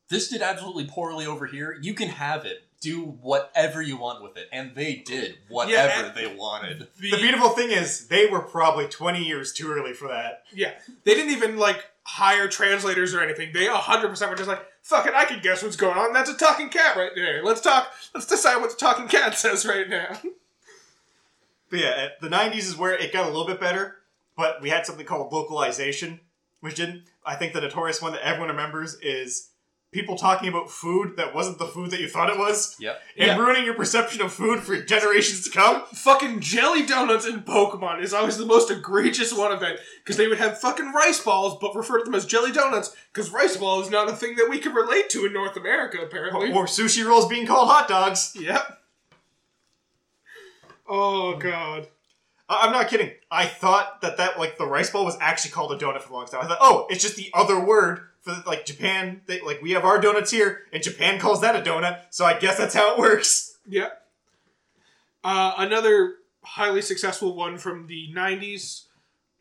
this did absolutely poorly over here. You can have it. Do whatever you want with it. And they did whatever and- they wanted. The- The beautiful thing is, they were probably 20 years too early for that. yeah, they didn't even like hire translators or anything. They 100% were just like, fuck it, I can guess what's going on. That's a talking cat right there. Let's talk, let's decide what the talking cat says right now. But yeah, at- the 90s is where it got a little bit better, but we had something called localization, which didn't. I think the notorious one that everyone remembers is people talking about food that wasn't the food that you thought it was, Yep. and Yeah. ruining your perception of food for generations to come. fucking jelly donuts in Pokemon is always the most egregious one of it because they would have fucking rice balls but refer to them as jelly donuts because rice ball is not a thing that we can relate to in North America apparently. Or sushi rolls being called hot dogs. Yep. Oh god. I- I'm not kidding. I thought that that like the rice ball was actually called a donut for the longest time. I thought, oh, it's just the other word for like Japan. They, like we have our donuts here, and Japan calls that a donut. So I guess that's how it works. Yep. Uh, another highly successful one from the 90s.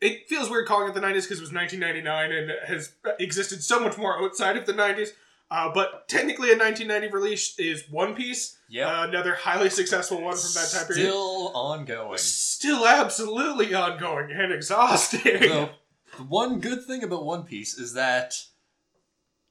It feels weird calling it the 90s because it was 1999 and it has existed so much more outside of the 90s. Uh, but technically, a 1990 release is One Piece. Yep. Uh, another highly successful one from that time period. Still ongoing. Still absolutely ongoing and exhausting. the, the one good thing about One Piece is that,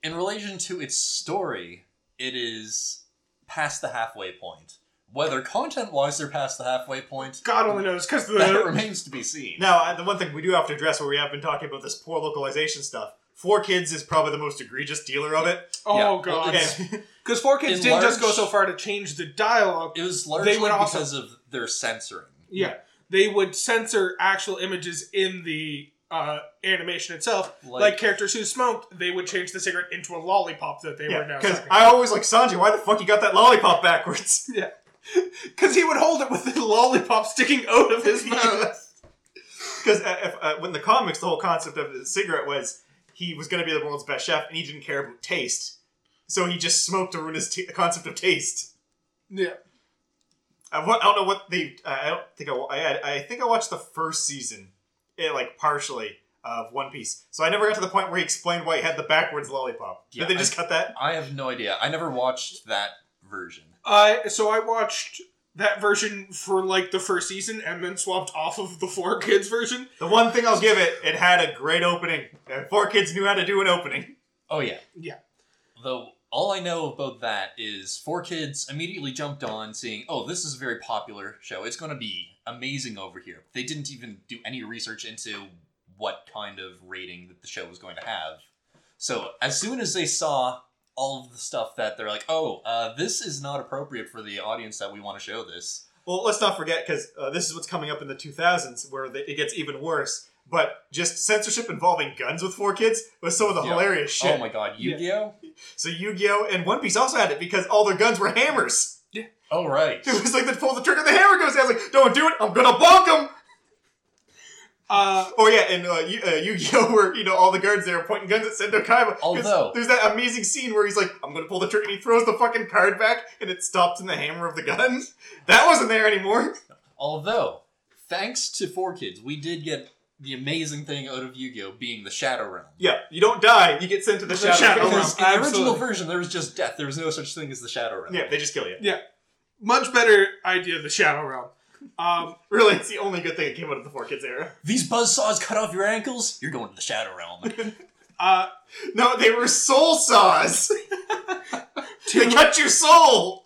in relation to its story, it is past the halfway point. Whether content wise they're past the halfway point, God only knows because that remains to be seen. Now, uh, the one thing we do have to address, where we have been talking about this poor localization stuff, Four Kids is probably the most egregious dealer of it. oh Yeah, god, it's- And because Four Kids in didn't just go large- so far to change the dialogue. It was largely They would also- because of their censoring. Yeah, they would censor actual images in the uh, animation itself. Like, Like- characters who smoked, they would change the cigarette into a lollipop that they were now. because. I always like Sanji. Why the fuck you got that lollipop backwards? yeah, because he would hold it with the lollipop sticking out of his mouth. Because uh, uh, when the comics, the whole concept of the cigarette was he was going to be the world's best chef, and he didn't care about taste, so he just smoked to ruin his t- concept of taste. Yeah, I, I don't know what they. Uh, I don't think I, I. I think I watched the first season, eh, like partially of One Piece. So I never got to the point where he explained why he had the backwards lollipop. Yeah, Did they just I- cut that? I have no idea. I never watched that version. I so I watched that version for like the first season and then swapped off of the Four Kids version. The one thing I'll give it, it had a great opening. Uh, four kids knew how to do an opening. Oh yeah. Yeah. Though all I know about that is four kids immediately jumped on seeing, oh, this is a very popular show. It's going to be amazing over here. They didn't even do any research into what kind of rating that the show was going to have. So as soon as they saw all of the stuff that they're like, oh, uh, this is not appropriate for the audience that we want to show this. Well, let's not forget because uh, this is what's coming up in the 2000s, where the, it gets even worse. But just censorship involving guns with four kids was some of the Yeah. hilarious shit. Oh my god, Yu-Gi-Oh! So Yu-Gi-Oh and One Piece also had it because all their guns were hammers. Yeah. Oh right. It was like they pull the trigger, the hammer goes. down. I was like, "Don't do it! I'm gonna bonk him!" Uh, Oh yeah, and uh, Yu- uh, Yu-Gi-Oh, where you know all the guards there are pointing guns at Seto Kaiba. 'Cause Although- there's that amazing scene where he's like, "I'm gonna pull the trigger," and he throws the fucking card back, and it stops in the hammer of the gun. That wasn't there anymore. Although, thanks to Four Kids, we did get the amazing thing out of Yu-Gi-Oh being the Shadow Realm. Yeah, you don't die. You get sent to the, The shadow. Shadow realm. Realm. Because in the original version, there was just death. There was no such thing as the Shadow Realm. Yeah, they just kill you. Yeah, much better idea of the Shadow Realm. Um, Really, it's the only good thing that came out of the Four Kids era. These buzz saws cut off your ankles. You're going to the Shadow Realm. uh, No, they were soul saws. they to, cut your soul.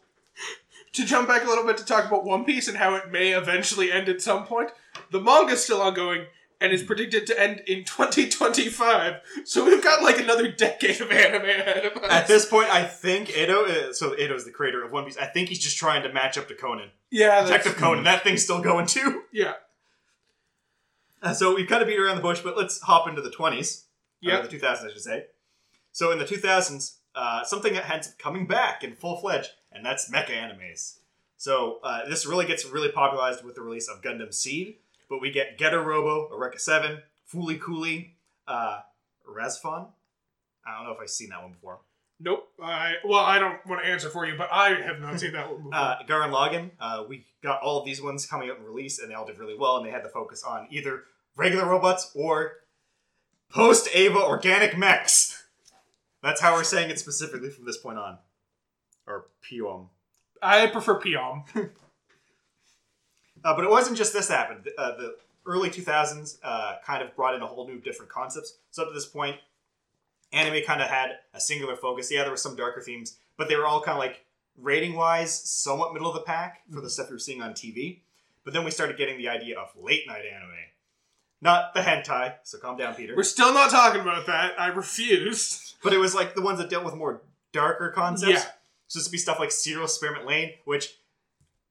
to jump back a little bit to talk about One Piece and how it may eventually end at some point, the manga's still ongoing and is predicted to end in 2025. So we've got like another decade of anime ahead of us. At this point, I think Oda. Is, so Oda's the creator of One Piece. I think he's just trying to match up to Conan, yeah, that's, Detective Conan. That thing's still going too. Yeah, Uh, so we've kind of beat around the bush, but let's hop into the twenties. Yeah. the two thousands, I should say. So in the two thousands, uh, something that ends up coming back in full fledged, and that's mecha animes. So uh, this really gets really popularized with the release of Gundam Seed, but we get Getter Robo, Eureka Seven, Fooly Cooly, uh, RahXephon. I don't know if I've seen that one before. Nope. I well, I don't want to answer for you, but I have not seen that one before. Uh, Gurren Lagann, uh, we got all of these ones coming out in release, and they all did really well, and they had the focus on either regular robots or post Eva organic mechs. That's how we're saying it specifically from this point on. Or POM. I prefer Piom. Uh, but it wasn't just this that happened. Uh, the early 2000s uh, kind of brought in a whole new different concepts. So up to this point, anime kind of had a singular focus. Yeah, there were some darker themes, but they were all kind of like rating wise, somewhat middle of the pack for the stuff you were seeing on TV. But then we started getting the idea of late night anime. Not the hentai, so calm down, Peter. We're still not talking about that. I refuse. But it was like the ones that dealt with more darker concepts. Yeah. So this would be stuff like Serial Experiment Lain, which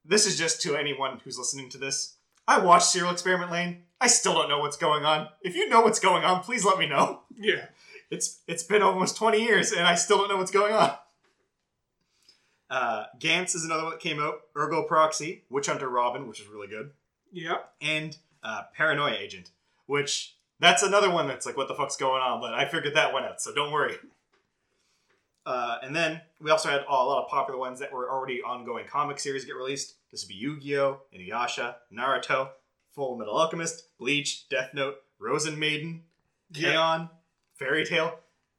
this is just to anyone who's listening to this. I watched Serial Experiment Lain. I still don't know what's going on. If you know what's going on, please let me know. Yeah. It's it's been almost 20 years and I still don't know what's going on. Uh, Gantz is another one that came out. Ergo Proxy, Witch Hunter Robin, which is really good, Yep. and uh, Paranoia Agent, which that's another one that's like, what the fuck's going on? But I figured that one out, so don't worry. Uh, and then we also had a lot of popular ones that were already ongoing comic series get released. This would be Yu-Gi-Oh, Inuyasha, Naruto, Full Metal Alchemist, Bleach, Death Note, Rozen Maiden, Yeah. K-On, Fairy Tail.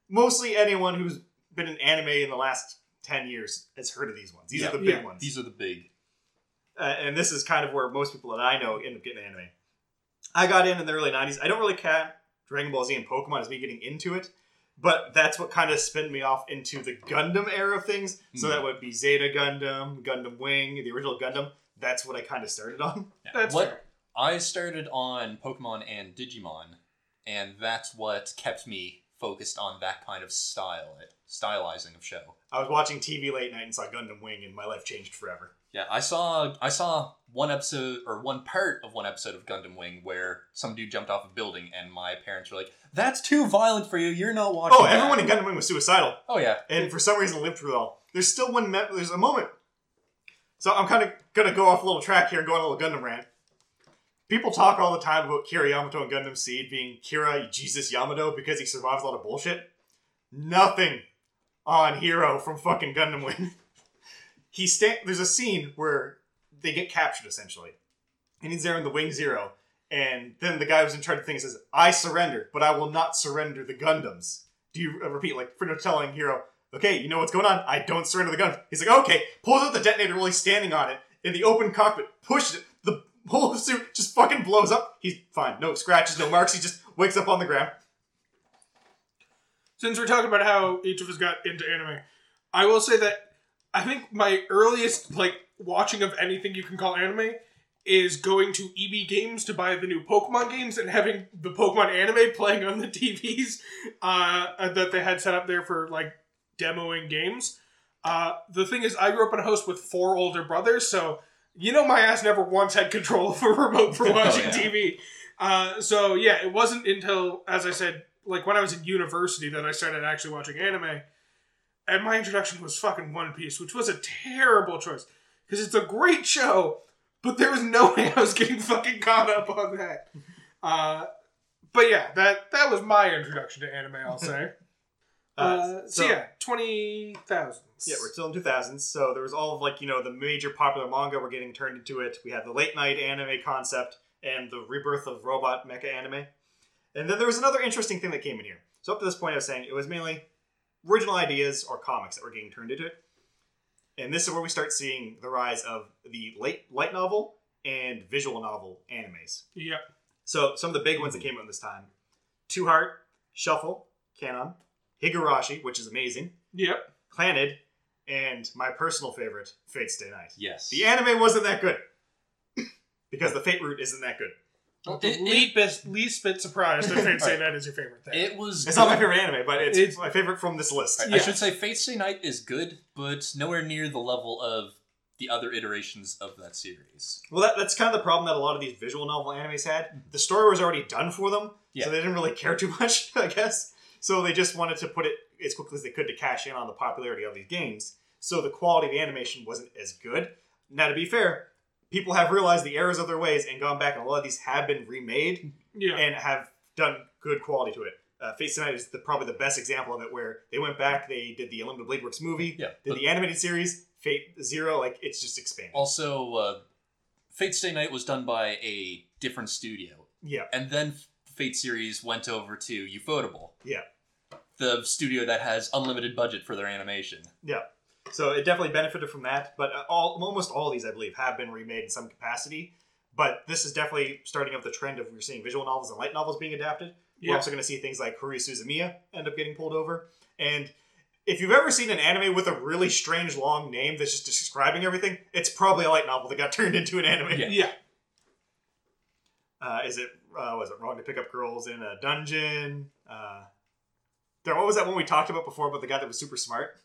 Mostly anyone who's been in anime in the last 10 years has heard of these ones. These Yeah. are the big Yeah. ones. These are the big. Uh, and this is kind of where most people that I know end up getting anime. I got in in the early 90s. I don't really count Dragon Ball Z and Pokemon as me getting into it, but that's what kind of spun me off into the Gundam era of things. So Hmm. that would be Zeta Gundam, Gundam Wing, the original Gundam. That's what I kind of started on. Yeah. That's what fair. I started on Pokemon and Digimon, and that's what kept me focused on that kind of style, stylizing of show. I was watching TV late night and saw Gundam Wing, and my life changed forever. Yeah, I saw I saw one episode or one part of one episode of Gundam Wing where some dude jumped off a building, and my parents were like, "That's too violent for you. You're not watching." Oh, that." everyone in Gundam Wing was suicidal. Oh yeah, and for some reason lived through it all. There's still one. Me- there's a moment. So I'm kind of gonna go off a little track here, and go on a little Gundam rant. People talk all the time about Kira Yamato and Gundam Seed being Kira Jesus Yamato because he survives a lot of bullshit. Nothing on Heero from fucking Gundam Wing. he sta- There's a scene where they get captured essentially, and he's there in the Wing Zero, and then the guy who's in charge of things says, "I surrender, but I will not surrender the Gundams." Do you uh, repeat like Fredo telling Heero, okay, you know what's going on? I don't surrender the gun. He's like, okay, pulls out the detonator while he's standing on it in the open cockpit, pushes it, the whole suit just fucking blows up. He's fine, no scratches, no marks. He just wakes up on the ground. Since we're talking about how each of us got into anime, I will say that I think my earliest like watching of anything you can call anime is going to EB Games to buy the new Pokemon games and having the Pokemon anime playing on the TVs uh, that they had set up there for like demoing games. Uh, the thing is, I grew up in a house with four older brothers, so you know my ass never once had control of a remote for watching yeah. TV. Uh, so yeah, it wasn't until, as I said, like when I was in university that I started actually watching anime. And my introduction was fucking One Piece, which was a terrible choice because it's a great show, but there was no way I was getting fucking caught up on that. Uh, but yeah, that that was my introduction to anime. I'll say. Uh, so, yeah, twenty thousand. Yeah, we're still in 2000s, so there was all of like you know the major popular manga were getting turned into it. We had the late night anime concept, and the rebirth of robot mecha anime. And then there was another interesting thing that came in here. So up to this point, I was saying it was mainly original ideas or comics that were getting turned into it. And this is where we start seeing the rise of the late light novel and visual novel animes. Yep. So some of the big ones that came out this time: ToHeart, Shuffle, Kanon, Higurashi, which is amazing, Yep. Clannad, and my personal favorite, Fate Stay Night. Yes. The anime wasn't that good because the Fate route isn't that good. Well, The it, least, bit, least bit surprised that Fate Stay Night is your favorite thing. it was. It's not my favorite anime, but it's, It's- my favorite from this list. I, I should say Fate Stay Night is good, but nowhere near the level of the other iterations of that series. Well, that, that's kind of the problem that a lot of these visual novel animes had. Mm-hmm. The story was already done for them, Yeah. so they didn't really care too much, I guess. So they just wanted to put it as quickly as they could to cash in on the popularity of these games. So the quality of the animation wasn't as good. Now, to be fair, people have realized the errors of their ways and gone back, and a lot of these have been remade yeah. and have done good quality to it. Uh, Fate Stay Night is the, probably the best example of it, where they went back, they did the Unlimited Blade Works movie, Yeah, did the animated series, Fate Zero, like it's just expanded. Also, uh, Fate Stay Night was done by a different studio, yeah, and then Fate series went over to Ufotable. Yeah. The studio that has unlimited budget for their animation. Yeah. So it definitely benefited from that, but uh, all almost all of these, I believe, have been remade in some capacity. But this is definitely starting up the trend of we're seeing visual novels and light novels being adapted. We're Yeah. also going to see things like Haruhi Suzumiya end up getting pulled over. And if you've ever seen an anime with a really strange long name that's just describing everything, it's probably a light novel that got turned into an anime. Yeah. yeah. Uh, is it uh, was it wrong to pick up girls in a dungeon? Uh, there, what was that one we talked about before about the guy that was super smart?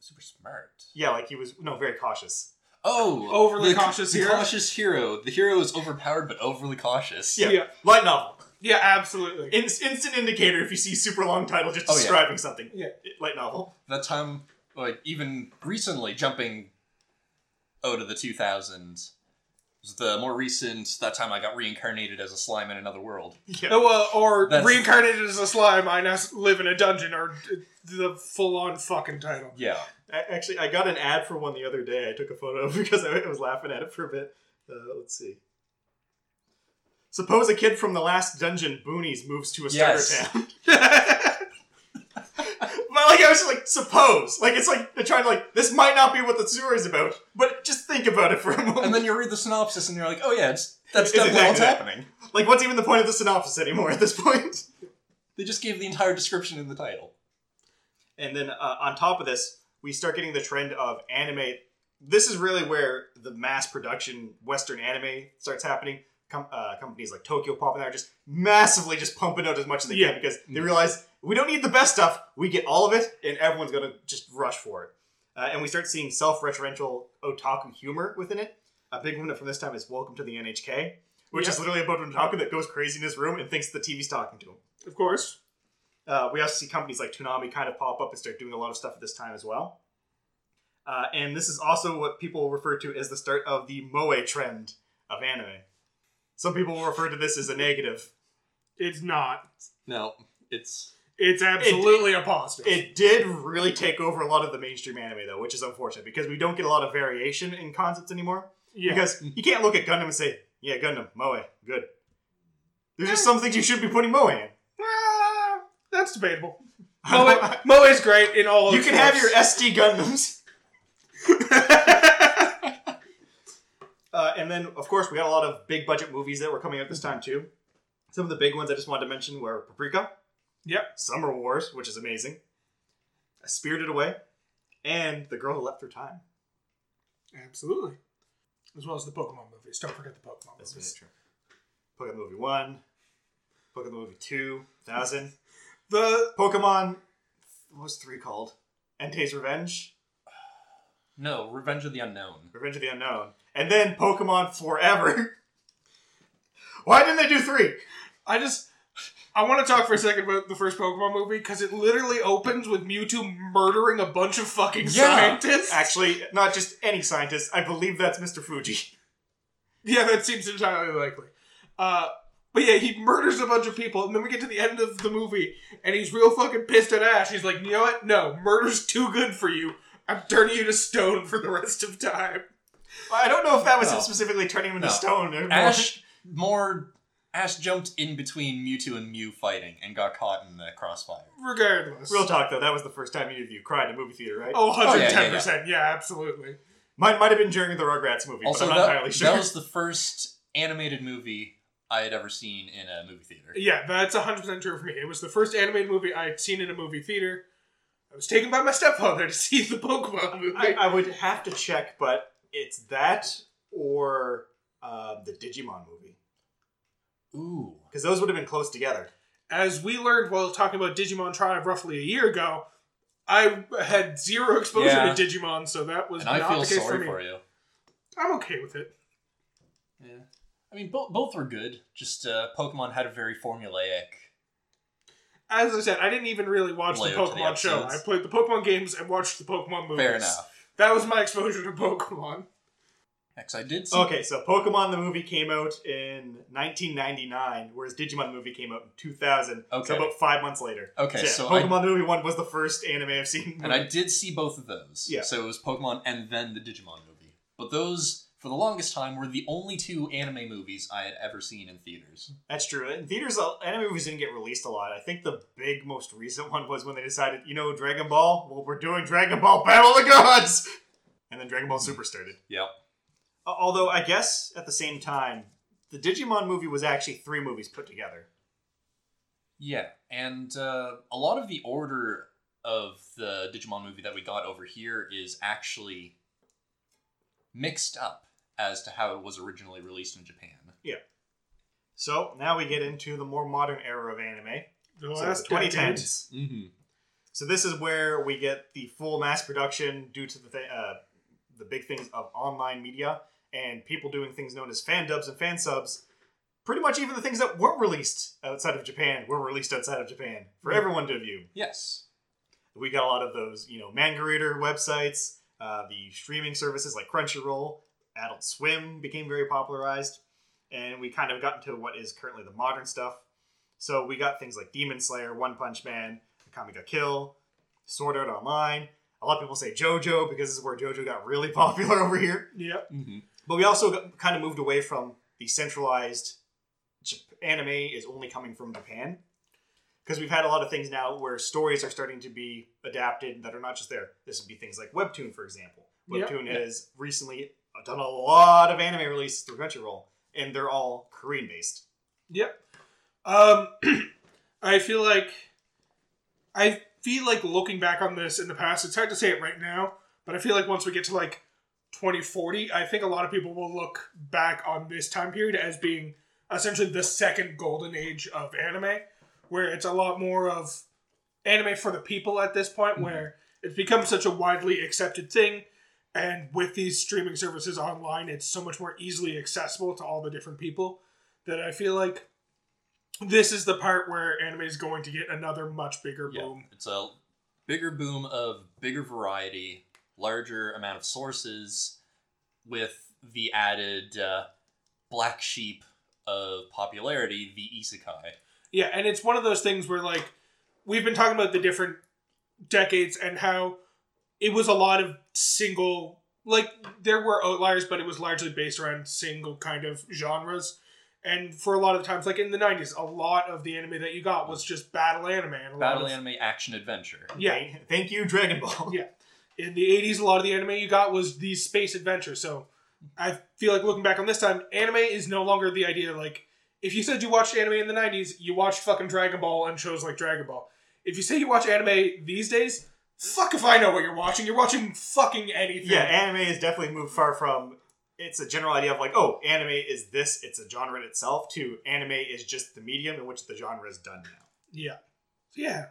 Super smart. Yeah, like he was no very cautious. Oh, Overly the, cautious the hero? cautious hero. The hero is overpowered but overly cautious. Yeah, Yeah. light novel. Yeah, absolutely. In- instant indicator if you see super long title just Oh, yeah. describing something. Yeah. Light novel. That time, like even recently, jumping out of the 2000s was the more recent. That time I got reincarnated as a slime in another world. Yeah. Oh, uh, or That's- reincarnated as a slime, I now live in a dungeon, or the full-on fucking title. Yeah. I, actually, I got an ad for one the other day. I took a photo of because I was laughing at it for a bit. Uh, let's see. Suppose a kid from the last dungeon, Boonies, moves to a starter Yes. town. but like, I was just like, suppose. Like, it's like they're trying to like, this might not be what the story's about, but just think about it for a moment. And then you read the synopsis and you're like, oh yeah, it's, that's It's definitely what's exactly that. happening. like, what's even the point of the synopsis anymore at this point? They just gave the entire description in the title. And then uh, on top of this, we start getting the trend of anime. This is really where the mass production Western anime starts happening. Com- uh, companies like Tokyo Pop and that are just massively just pumping out as much as they Yeah. can because they realize we don't need the best stuff. We get all of it, and everyone's gonna just rush for it. Uh, and we start seeing self-referential otaku humor within it. A big one from this time is Welcome to the NHK, which Yeah. is literally about an otaku that goes crazy in his room and thinks the TV's talking to him. Of course. Uh, we also see companies like Toonami kind of pop up and start doing a lot of stuff at this time as well. Uh, and this is also what people refer to as the start of the moe trend of anime. Some people will refer to this as a negative. It's not. No, it's It's absolutely a positive. It did really take over a lot of the mainstream anime, though, which is unfortunate because we don't get a lot of variation in concepts anymore. yeah. Because you can't look at Gundam and say, "Yeah, Gundam, moe, good." There's just some things you should be putting moe in. Ah, that's debatable. Moe, Moe is great in all. you can have your. SD Gundams. Uh, and then, of course, we got a lot of big budget movies that were coming out this time too. Some of the big ones I just wanted to mention were Paprika, Yep. Summer Wars, which is amazing, A Spirited Away, and The Girl Who Left Her Time. Absolutely. As well as the Pokemon movies. Don't forget the Pokemon That's movies. very true. Pokemon Movie 1, Pokemon Movie 2, 1000. The Pokemon, what was 3 called? Entei's Revenge, no Revenge of the Unown. Revenge of the Unown. And then Pokemon Forever. Why didn't they do 3? I just I want to talk for a second about the first Pokemon movie because it literally opens with Mewtwo murdering a bunch of fucking Yeah. scientists. Actually, not just any scientist. I believe that's Mr. Fuji. Yeah, that seems entirely likely. Uh, but yeah, he murders a bunch of people, and then we get to the end of the movie, and he's real fucking pissed at Ash. He's like, you know what? No, murder's too good for you. I'm turning you to stone for the rest of time. I don't know if that was No. him specifically turning him into No. stone. Ash more Ash jumped in between Mewtwo and Mew fighting and got caught in the crossfire. Regardless. Real talk though, that was the first time any of you cried in a movie theater, right? Oh, Oh, yeah, 110%. yeah, absolutely. Mine might have been during the Rugrats movie, Also, but I'm not that, entirely sure. that was the first animated movie I had ever seen in a movie theater. Yeah, that's 100% true for me. It was the first animated movie I had seen in a movie theater. I was taken by my stepfather to see the Pokemon movie. I, I would have to check, but it's that or uh, the Digimon movie Ooh. because those would have been close together. As we learned while talking about Digimon Tribe roughly a year ago, I had zero exposure Yeah. to Digimon, so that was And I not feel the case sorry for me. for you. I'm okay with it. Yeah. I mean, both both were good. Just uh, Pokemon had a very formulaic. As I said, I didn't even really watch the Layout to the Pokemon show. I played the Pokemon games and watched the Pokemon movies. Fair enough. That was my exposure to Pokemon. I did see. Okay, so Pokemon the movie came out in 1999, whereas Digimon the movie came out in 2000. Okay. So about five months later. Okay, yeah, so I- Pokemon the movie one was the first anime I've seen. And I did see both of those. Yeah. So it was Pokemon and then the Digimon movie. But those, for the longest time, were the only two anime movies I had ever seen in theaters. That's true. In theaters, uh, anime movies didn't get released a lot. I think the big, most recent one was when they decided, you know, Dragon Ball. Well, we're doing Dragon Ball Battle of the Gods, and then Dragon Ball Super started. Yep. Although I guess at the same time, the Digimon movie was actually three movies put together. Yeah, and uh, a lot of the order of the Digimon movie that we got over here is actually mixed up as to how it was originally released in Japan. Yeah. So now we get into the more modern era of anime, The so last the 2010s. Mm-hmm. So this is where we get the full mass production due to the th- uh, the big things of online media and people doing things known as fan dubs and fan subs. Pretty much even the things that weren't released outside of Japan were released outside of Japan for Yeah. everyone to view. Yes. We got a lot of those, you know, manga reader websites, uh, the streaming services like Crunchyroll, Adult Swim became very popularized, and we kind of got into what is currently the modern stuff. So we got things like Demon Slayer, One Punch Man, Akame ga Kill, Sword Art Online. A lot of people say JoJo because this is where JoJo got really popular over here. Yep. Mm-hmm. But we also got, kind of moved away from the centralized anime is only coming from Japan. Because we've had a lot of things now where stories are starting to be adapted that are not just there. This would be things like Webtoon, for example. Yep. Webtoon has recently done a lot of anime releases through Crunchyroll, and they're all Korean based. Yep. Um, I feel like I feel like looking back on this in the past. It's hard to say it right now, but I feel like once we get to like 2040, I think a lot of people will look back on this time period as being essentially the second golden age of anime, where it's a lot more of anime for the people at this point, mm-hmm. where it's become such a widely accepted thing. And with these streaming services online, it's so much more easily accessible to all the different people that I feel like this is the part where anime is going to get another much bigger Yeah. boom. It's a bigger boom of bigger variety, larger amount of sources, with the added uh, black sheep of popularity, the isekai. Yeah, and it's one of those things where like we've been talking about the different decades and how it was a lot of single like there were outliers, but it was largely based around single kind of genres. And for a lot of the times, like in the '90s, a lot of the anime that you got was just battle anime. And Battle of, anime action adventure. Yeah. Thank, thank you, Dragon Ball. Yeah. In the 80s a lot of the anime you got was these space adventures so i feel like looking back on this time anime is no longer the idea. Like if you said you watched anime in the 90s you watched fucking dragon ball and shows like dragon ball. If you say you watch anime these days fuck if i know what you're watching. You're watching fucking anything. Yeah, anime has definitely moved far from it's a general idea of like, oh, anime is this, it's a genre in itself, to anime is just the medium in which the genre is done now. yeah. Yeah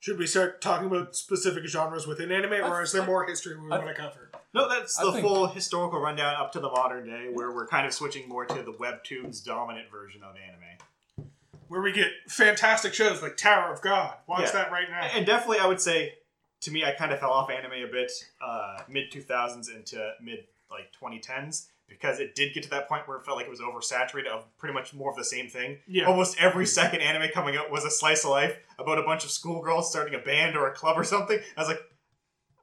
should we start talking about specific genres within anime or I- is there I- more history we I- want to cover? No, that's the think- full historical rundown up to the modern day, where we're kind of switching more to the webtoons dominant version of anime. where we get fantastic shows like tower of god. Watch Yeah. that right now. And definitely, I would say, to me, I kind of fell off anime a bit uh, mid 2000s into mid like 2010s because it did get to that point where it felt like it was oversaturated of pretty much more of the same thing. yeah Almost every second anime coming out was a slice of life about a bunch of schoolgirls starting a band or a club or something. I was like,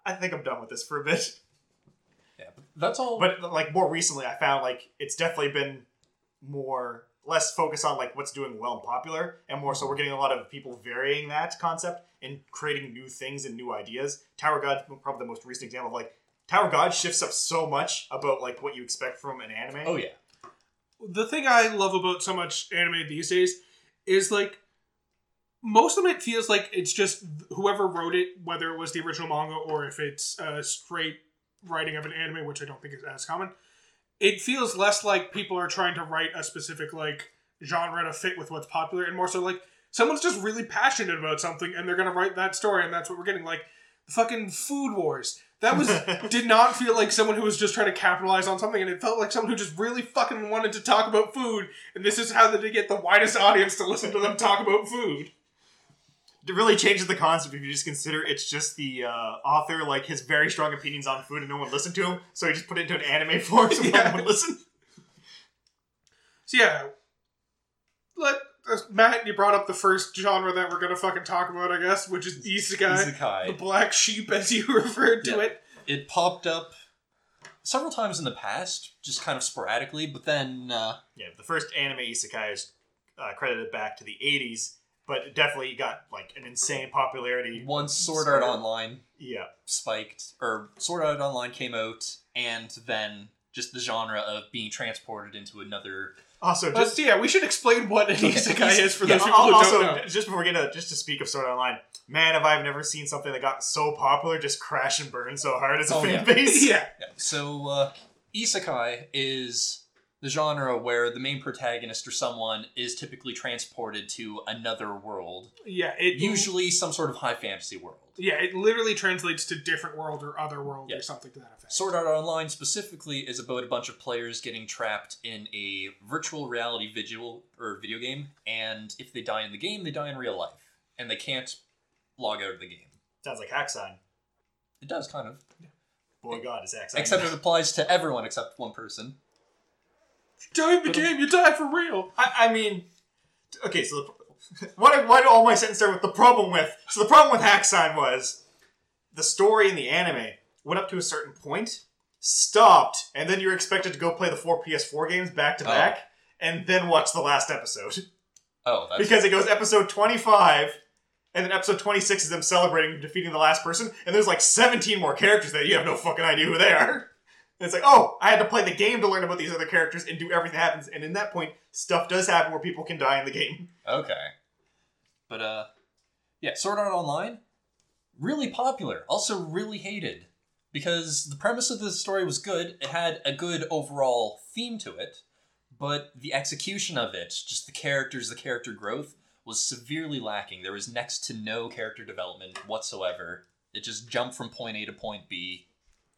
I think I'm done with this for a bit. Yeah, but that's all. But like more recently, I found like it's definitely been more less focus on like what's doing well and popular, and more so we're getting a lot of people varying that concept and creating new things and new ideas. Tower God probably the most recent example of like Tower God shifts up so much about like what you expect from an anime. Oh yeah. the thing I love about so much anime these days is like most of it feels like it's just whoever wrote it, whether it was the original manga or if it's a straight writing of an anime, which I don't think is as common. It feels less like people are trying to write a specific like genre to fit with what's popular, and more so like someone's just really passionate about something and they're gonna write that story, and that's what we're getting. Like fucking Food Wars. That was did not feel like someone who was just trying to capitalize on something, and it felt like someone who just really fucking wanted to talk about food, and this is how they get the widest audience to listen to them talk about food. it really changes the concept if you just consider it's just the uh, author like his very strong opinions on food and no one listened to him, so he just put it into an anime form so Yeah. no one would listen. So yeah, let uh, Matt, you brought up the first genre that we're gonna fucking talk about, I guess, which is isekai, isekai. the black sheep, as you referred to Yeah. it. It popped up several times in the past, just kind of sporadically, but then uh, Yeah, the first anime isekai is uh, credited back to the '80s, but it definitely got like an insane popularity. once Sword Art Online Yeah, spiked, or Sword Art Online came out, and then just the genre of being transported into another. Also But just yeah, we should explain what an isekai is for yeah, those people Al- who also, don't know. just before we get to just to speak of Sword Art Online, man, have I never seen something that got so popular just crash and burn so hard as a Oh, fan yeah. base. yeah, Yeah. So, uh, Isekai is the genre where the main protagonist or someone is typically transported to another world, yeah, it usually some sort of high fantasy world. Yeah, it literally translates to different world or other world Yeah. or something to that effect. Sword Art Online specifically is about a bunch of players getting trapped in a virtual reality visual or video game, and if they die in the game, they die in real life, and they can't log out of the game. Sounds like Hacksign. It does kind of, Boy, God, is Hacksign. except it applies to everyone except one person. You die in the uh, game, you die for real. I, I mean, okay, so the, why, why do all my sentences start with the problem with? So the problem with Hacksign was the story in the anime went up to a certain point, stopped, and then you're expected to go play the four PS4 games back to Oh. back, and then watch the last episode. Oh, that's because it goes episode 25 and then episode 26 is them celebrating defeating the last person and there's like 17 more characters that you have no fucking idea who they are and it's like oh i had to play the game to learn about these other characters and do everything that happens and in that point stuff does happen where people can die in the game Okay. But uh yeah, Sword Art Online really popular, also really hated because the premise of the story was good. It had a good overall theme to it, but the execution of it, just the characters, the character growth was severely lacking. There was next to no character development whatsoever. It just jumped from point A to point B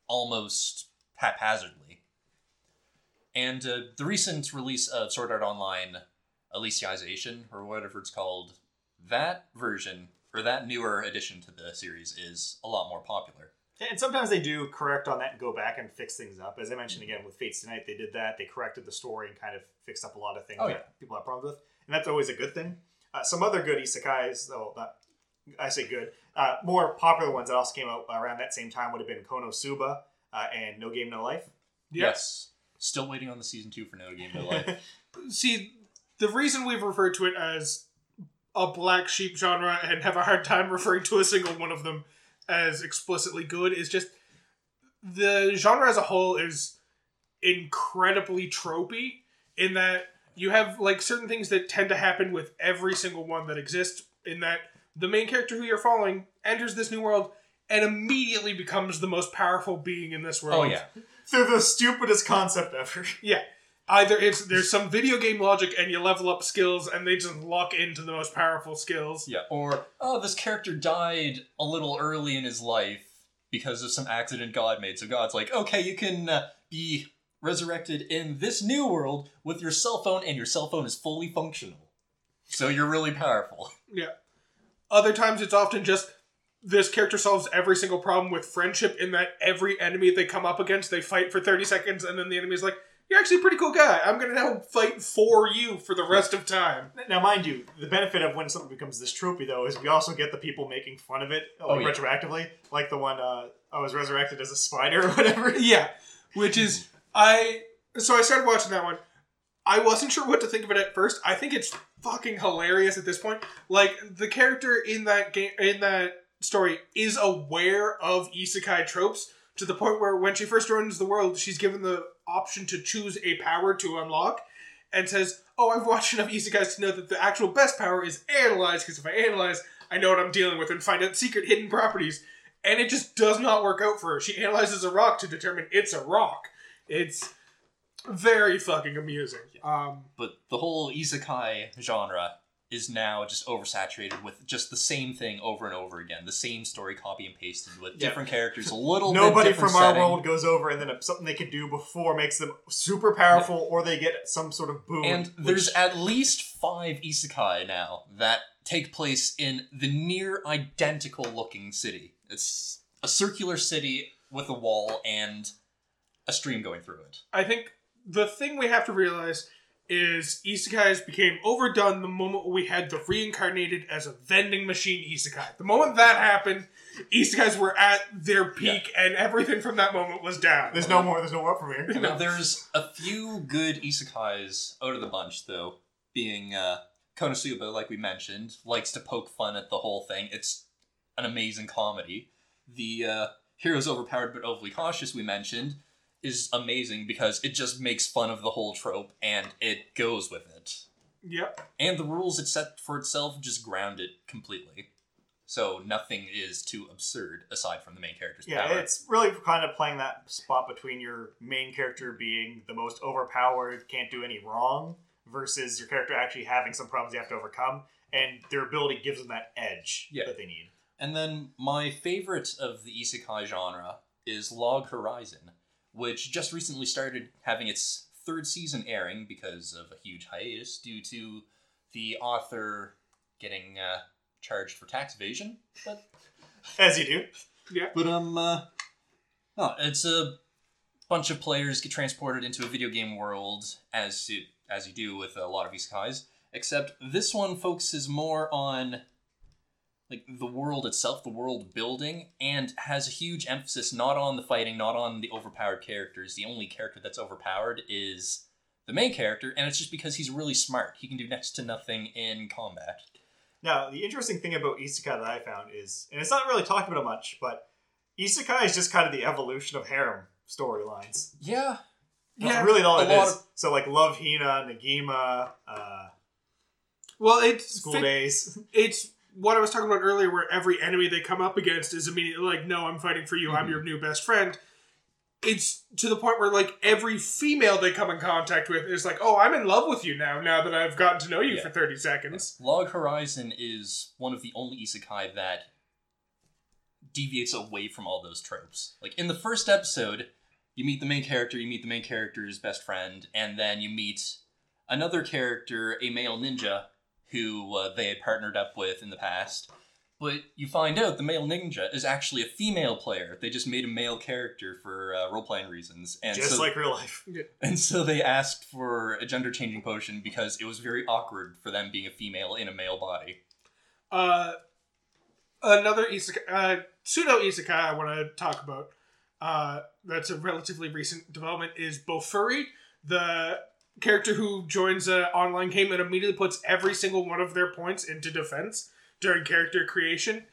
almost haphazardly. And uh, the recent release of Sword Art Online Alicization, or whatever it's called, that version, or that newer addition to the series, is a lot more popular. and sometimes they do correct on that and go back and fix things up as i mentioned again with Fate Stay Night they did that they corrected the story and kind of fixed up a lot of things Oh, that people have problems with and that's always a good thing uh, some other good isekais though not I say good. Uh, more popular ones that also came out around that same time would have been Konosuba uh, and No Game No Life. Yes. Still waiting on the season two for No Game No Life. See, the reason we've referred to it as a black sheep genre and have a hard time referring to a single one of them as explicitly good is just the genre as a whole is incredibly tropey in that you have like certain things that tend to happen with every single one that exists in that the main character who you're following enters this new world and immediately becomes the most powerful being in this world. oh yeah. They're the stupidest concept ever. Yeah. Either it's there's some video game logic and you level up skills and they just lock into the most powerful skills. Yeah. Or oh, this character died a little early in his life because of some accident God made. So God's like, okay, you can uh, be resurrected in this new world with your cell phone, and your cell phone is fully functional. So you're really powerful. Yeah. Other times it's often just this character solves every single problem with friendship in that every enemy they come up against they fight for 30 seconds and then the enemy's like, You're actually a pretty cool guy. I'm gonna now fight for you for the rest of time. Now, mind you, the benefit of when something becomes this tropey, though, is we also get the people making fun of it like, Oh, yeah. retroactively, like the one uh, I was resurrected as a spider or whatever. Yeah. Which is I so I started watching that one. I wasn't sure what to think of it at first. I think it's fucking hilarious at this point. Like the character in that game in that story is aware of isekai tropes to the point where when she first joins the world, she's given the option to choose a power to unlock and says, "Oh, I've watched enough isekais to know that the actual best power is analyze because if I analyze, I know what I'm dealing with and find out secret hidden properties." And it just does not work out for her. She analyzes a rock to determine it's a rock. It's very fucking amusing. Um, But the whole isekai genre is now just oversaturated with just the same thing over and over again. The same story copy and pasted with Yeah. different characters, a little Nobody different from our world goes over, and then something they could do before makes them super powerful, or they get some sort of boon. And which- there's at least five isekai now that take place in the near identical looking city. It's a circular city with a wall and a stream going through it. I think the thing we have to realize is isekais became overdone the moment we had the reincarnated as a vending machine isekai. The moment that happened, isekais were at their peak, and everything from that moment was down. there's no more. There's no more up from here. Now, there's a few good isekais out of the bunch, though, being uh, Konosuba, like we mentioned, likes to poke fun at the whole thing. It's an amazing comedy. The uh, Heroes Overpowered but Overly Cautious, we mentioned, is amazing because it just makes fun of the whole trope and it goes with it. Yep. And the rules it set for itself just ground it completely. So nothing is too absurd aside from the main character's Yeah, power. it's really kind of playing that spot between your main character being the most overpowered, can't do any wrong, versus your character actually having some problems you have to overcome, and their ability gives them that edge Yeah. that they need. And then my favorite of the isekai genre is Log Horizon, which just recently started having its third season airing because of a huge hiatus due to the author getting uh, charged for tax evasion. But As you do. Yeah. But um, uh, no, it's a bunch of players get transported into a video game world as you, as you do with a lot of isekais. Except this one focuses more on like the world itself, the world building, and has a huge emphasis not on the fighting, not on the overpowered characters. The only character that's overpowered is the main character, and it's just because he's really smart. He can do next to nothing in combat. Now, the interesting thing about isekai that I found is, and it's not really talked about much, but isekai is just kind of the evolution of harem storylines. Yeah, That's Yeah, really all it is. of- So, like Love Hina, Negima, uh, Well, it's School fit- Days. it's what I was talking about earlier, where every enemy they come up against is immediately like, "No, I'm fighting for you. I'm Mhm. your new best friend." It's to the point where like every female they come in contact with is like, "Oh, I'm in love with you now. Now that I've gotten to know you Yeah. for 30 seconds." Log Horizon is one of the only isekai that deviates away from all those tropes. Like in the first episode, you meet the main character, you meet the main character's best friend, and then you meet another character, a male ninja, who uh, they had partnered up with in the past. But you find out the male ninja is actually a female player. They just made a male character for uh, role playing reasons, and just so like real life. and so they asked for a gender changing potion because it was very awkward for them being a female in a male body. Uh, another isekai, uh, pseudo isekai I want to talk about. Uh, that's a relatively recent development. Is Bofuri, the character who joins an online game and immediately puts every single one of their points into defense during character creation,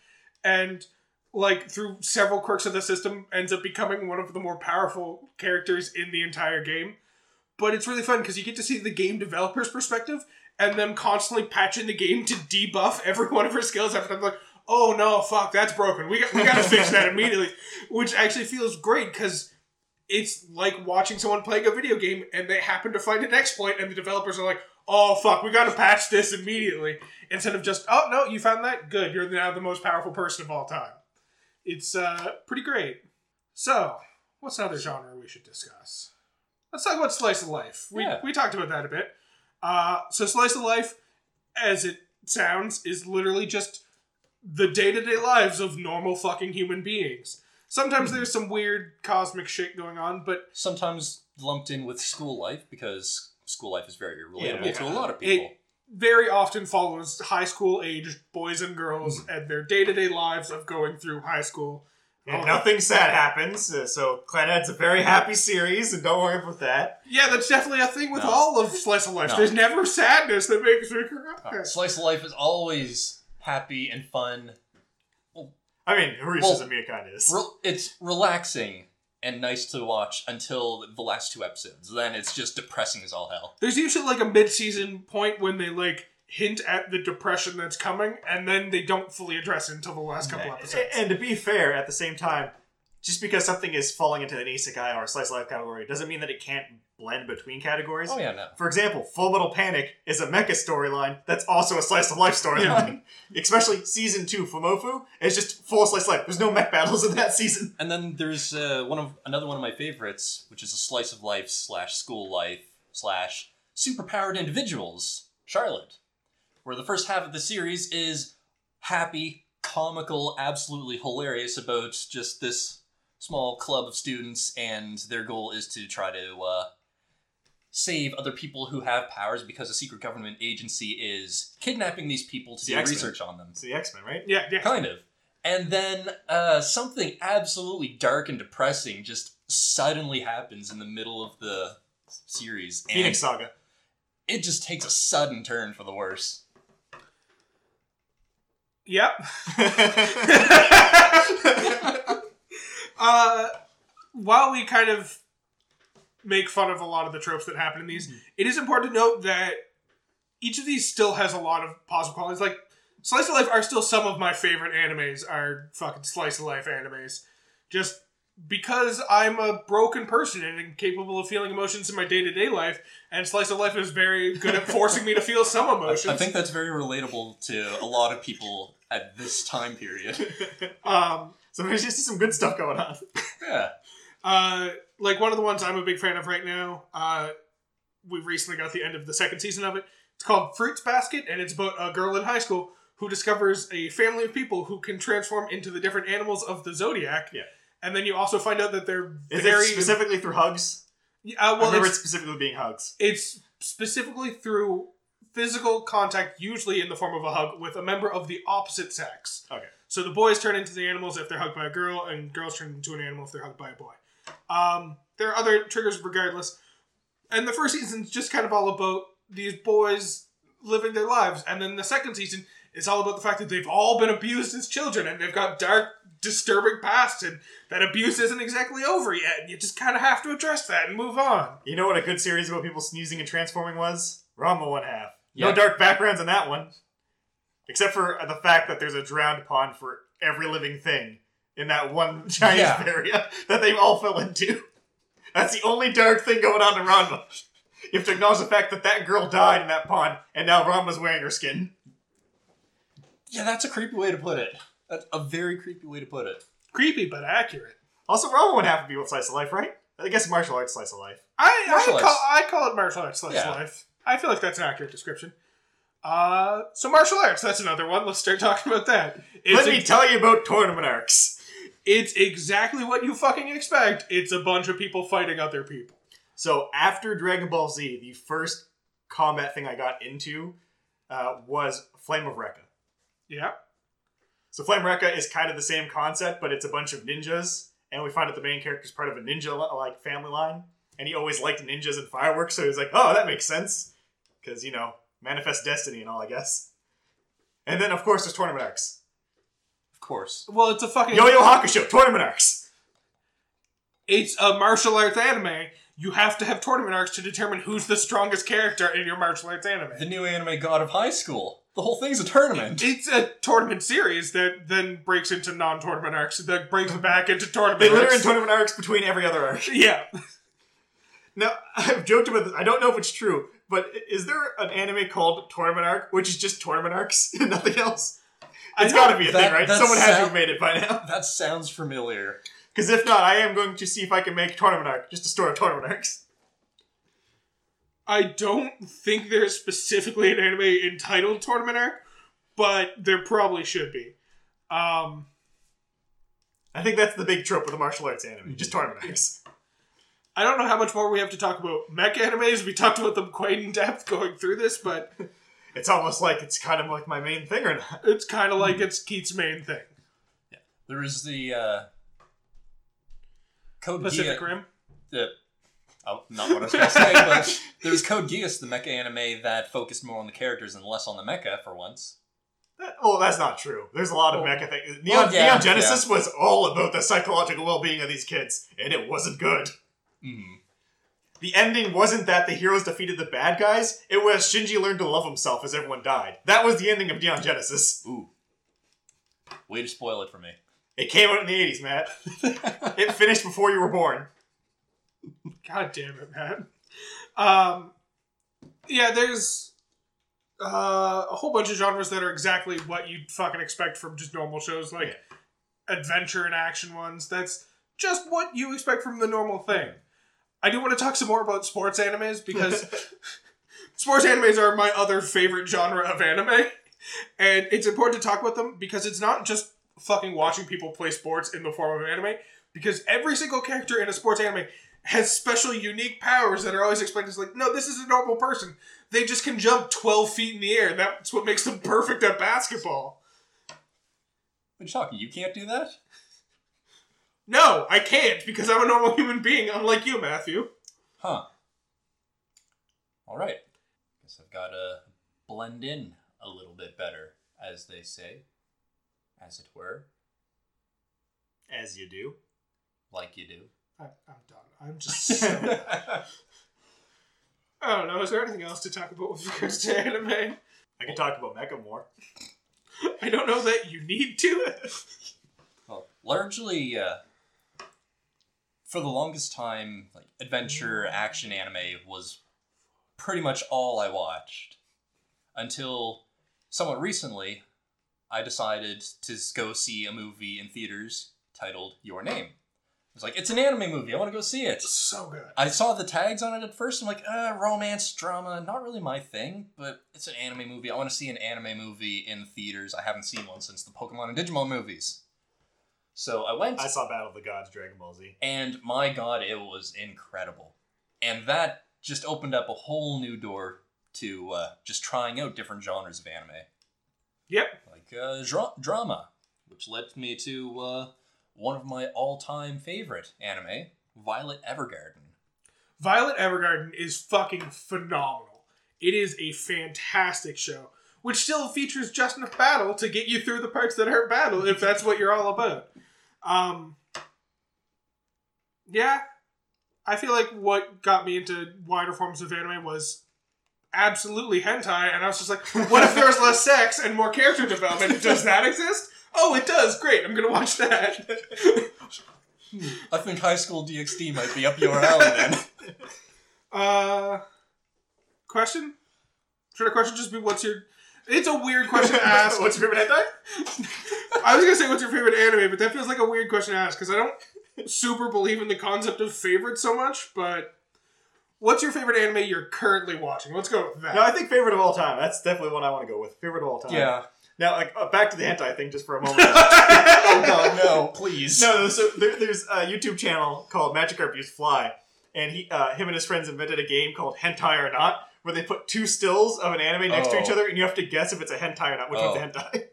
and like through several quirks of the system, ends up becoming one of the more powerful characters in the entire game. But it's really fun because you get to see the game developer's perspective and them constantly patching the game to debuff every one of her skills after I'm like, oh no, fuck, that's broken. We got, we got to fix that immediately, which actually feels great because it's like watching someone playing a video game and they happen to find an exploit and the developers are like, oh fuck, we got to patch this immediately instead of just, oh no, you found that good. You're now the most powerful person of all time. It's uh, pretty great. So, what's another genre we should discuss? Let's talk about slice of life. We Yeah. we talked about that a bit. Uh, so slice of life, as it sounds, is literally just the day to day lives of normal fucking human beings. Sometimes Hmm. there's some weird cosmic shit going on, but Sometimes lumped in with school life because school life is very relatable Yeah. to a lot of people. it very often follows high school aged boys and girls Hmm. and their day to day lives of going through high school. And Oh. nothing sad happens, uh, so Clannad's a very happy series, and don't worry about that. Yeah, that's definitely a thing with No. all of Slice of Life. No. There's never sadness that makes me cry. Slice of life is always happy and fun. I mean, Harish Well, is a Mia kind is. Re- it's relaxing and nice to watch until the last two episodes. Then it's just depressing as all hell. There's usually like a mid-season point when they like hint at the depression that's coming, and then they don't fully address it until the last couple episodes. And to be fair, at the same time, just because something is falling into an isekai or a slice of life category doesn't mean that it can't blend between categories. Oh yeah, no. For example, Full Metal Panic is a mecha storyline that's also a slice of life storyline. Especially season two, Fumoffu is just full slice of life. There's no mech battles in that season. And then there's uh, one of another one of my favorites, which is a slice of life slash school life slash superpowered individuals, Charlotte, where the first half of the series is happy, comical, absolutely hilarious about just this small club of students, and their goal is to try to uh, save other people who have powers because a secret government agency is kidnapping these people to It's do research on them. It's the X Men, right? yeah, yeah. Kind of. And then uh, something absolutely dark and depressing just suddenly happens in the middle of the series. Phoenix Saga. it just takes a sudden turn for the worse. Yep. uh, while we kind of make fun of a lot of the tropes that happen in these, it is important to note that each of these still has a lot of positive qualities. Like Slice of Life are still some of my favorite animes. Are fucking Slice of Life animes, just because I'm a broken person and incapable of feeling emotions in my day to day life, and Slice of Life is very good at forcing me to feel some I, emotions. I think that's very relatable to a lot of people at this time period. um, so there's just some good stuff going on. Yeah. Uh, like one of the ones I'm a big fan of right now. Uh, we recently got the end of the second season of it. It's called Fruits Basket, and it's about a girl in high school who discovers a family of people who can transform into the different animals of the zodiac. Yeah. And then you also find out that they're Is very it specifically through hugs? Yeah, uh, I well, remember it it's, specifically being hugs. it's specifically through physical contact, usually in the form of a hug, with a member of the opposite sex. Okay. So the boys turn into the animals if they're hugged by a girl, and girls turn into an animal if they're hugged by a boy. Um, there are other triggers regardless. And the first season's just kind of all about these boys living their lives. And then the second season is all about the fact that they've all been abused as children and they've got dark, disturbing pasts, and that abuse isn't exactly over yet. And you just kind of have to address that and move on. You know what a good series about people sneezing and transforming was? Ranma one half. No dark backgrounds in that one. Except for the fact that there's a drowned pond for every living thing in that one giant Yeah. area that they all fell into. That's the only dark thing going on in Ranma. You have to acknowledge the fact that that girl died in that pond, and now Ranma's wearing her skin. Yeah, that's a creepy way to put it. That's a very creepy way to put it. Creepy, but accurate. Also, Ranma wouldn't have to be with slice of life, right? I guess martial arts slice of life. I, I, call. I call it martial arts slice Yeah. of life. I feel like that's an accurate description. Uh, so martial arts, that's another one. Let's start talking about that. It's, Let me ex- tell you about tournament arcs. it's exactly what you fucking expect. It's a bunch of people fighting other people. So after Dragon Ball Z, the first combat thing I got into uh, was Flame of Rekka. Yeah. So Flame Rekka is kind of the same concept, but it's a bunch of ninjas, and we find out the main character is part of a ninja like family line, and he always liked ninjas and fireworks, so he was like, "Oh, that makes sense," because you know, manifest destiny and all, I guess. And then of course there's tournament arcs. Of course. Well, it's a fucking. Yu Yu Hakusho tournament arcs. It's a martial arts anime. You have to have tournament arcs to determine who's the strongest character in your martial arts anime. The new anime God of High School. The whole thing's a tournament. It's a tournament series that then breaks into non-tournament arcs, that breaks back into tournament They litter in arcs. tournament arcs between every other arc. yeah. Now, I've joked about this. I don't know if it's true, but is there an anime called Tournament Arc, which is just tournament arcs and nothing else? It's got to be a That- thing, right? that Someone has to have made it by now. That sounds familiar. Because if not, I am going to see if I can make Tournament Arc, just a store of tournament arcs. I don't think there's specifically an anime entitled Tournament Arc, but there probably should be. Um, I think that's the big trope of the martial arts anime, just tournament arcs. I don't know how much more we have to talk about mech animes. We talked about them quite in depth going through this, but It's almost like it's kind of like my main thing or not. it's kind of like it's Keith's main thing. Yeah. There is the uh, Code Pacific Geass. Rim. The, oh, not what I was going to say, but there was Code Geass, the mecha anime that focused more on the characters and less on the mecha for once. That- well, that's not true. There's a lot of Oh. mecha things. Neon, Well, yeah, Neon Genesis was all about the psychological well-being of these kids, and it wasn't good. Mm. The ending wasn't that the heroes defeated the bad guys. It was Shinji learned to love himself as everyone died. That was the ending of Neon Genesis. Ooh. Way to spoil it for me. It came out in the 80s, Matt. It finished before you were born. God damn it, man. Um, yeah, there's uh, a whole bunch of genres that are exactly what you'd fucking expect from just normal shows, like adventure and action ones. That's just what you expect from the normal thing. I do want to talk some more about sports animes because sports animes are my other favorite genre of anime. And it's important to talk about them because it's not just fucking watching people play sports in the form of anime, because every single character in a sports anime has special unique powers that are always explained as like, no, this is a normal person. They just can jump 12 feet in the air. That's what makes them perfect at basketball. What are? You can't do that? No, I can't because I'm a normal human being, unlike you, Matthew. Huh. All right. Guess I've got to blend in a little bit better, as they say, as it were, As you do. like you do. I, I'm done. I'm just so. I don't know. Is there anything else to talk about with regards to anime? I can talk about Mecha more. I don't know that you need to. Well, largely, uh, for the longest time, like adventure action anime was pretty much all I watched until somewhat recently. I decided to go see a movie in theaters titled Your Name. I was like, it's an anime movie. I want to go see it. so good. I saw the tags on it at first. I'm like, uh, romance, drama, not really my thing, but it's an anime movie. I want to see an anime movie in theaters. I haven't seen one since the Pokemon and Digimon movies. So I went, I saw Battle of the Gods, Dragon Ball Z. and my god, it was incredible. And that just opened up a whole new door to uh, just trying out different genres of anime, Yep. like uh, dra- drama, which led me to uh, one of my all-time favorite anime, Violet Evergarden. Violet Evergarden is fucking phenomenal. It is a fantastic show, which still features just enough battle to get you through the parts that aren't battle, if that's what you're all about. Um, yeah, I feel like what got me into wider forms of anime was absolutely hentai, and I was just like, what if there's less sex and more character development? Does that exist? Oh, it does. Great. I'm gonna watch that. I think High School DxD might be up your alley then. Uh, question? Should a question just be what's your? It's a weird question to ask. What's your favorite hentai? I was gonna say what's your favorite anime, but that feels like a weird question to ask because I don't super believe in the concept of favorite so much. But what's your favorite anime you're currently watching? Let's go with that. No, I think favorite of all time. That's definitely one I want to go with. Favorite of all time. Yeah. Now, like uh, back to the hentai thing, just for a moment. Oh god, no, please. no, no, so there, there's a YouTube channel called Magikarp Use Fly, and he, uh, him and his friends invented a game called Hentai or Not, where they put two stills of an anime next to each Oh. other, and you have to guess if it's a hentai or not. Which Oh. one's a hentai?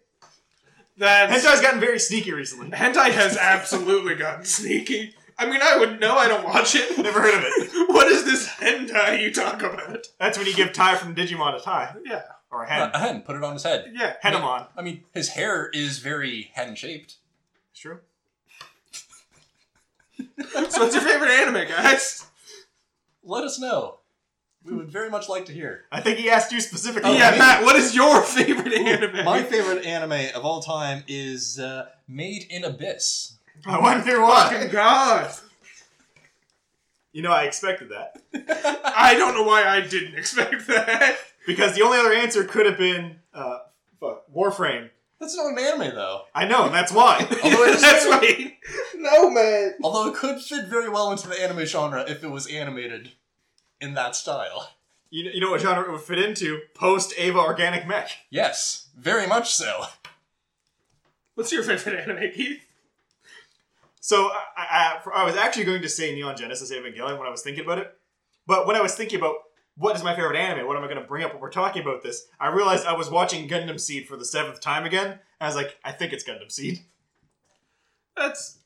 That's Hentai's gotten very sneaky recently. hentai has absolutely gotten sneaky. I mean, I would know. I don't watch it. Never heard of it. What is this hentai you talk about? That's when you give Tai from Digimon a tie Yeah, or a Uh, hen. a hen, put it on his head. yeah. Henamon. I mean, his hair is very hen shaped. It's true. So, what's your favorite anime, guys? Let us know. We would very much like to hear. I think he asked you specifically. Oh, yeah, me? Matt. What is your favorite anime? My favorite anime of all time is uh, Made in Abyss. I wonder Fucking why. God. You know, I expected that I don't know why I didn't expect that. because the only other answer could have been uh, fuck, Warframe. That's not an anime though. I know, and that's why. Although it is That's very- right. No, man. Although it could fit very well into the anime genre if it was animated in that style. you, know, you know what genre it would fit into? Post Eva Organic Mech. Yes, very much so. What's your favorite anime, Keith? So I, I, I was actually going to say Neon Genesis Evangelion when I was thinking about it, but when I was thinking about what is my favorite anime, what am I going to bring up when we're talking about this, I realized I was watching Gundam Seed for the seventh time again. And I was like, I think it's Gundam Seed. That's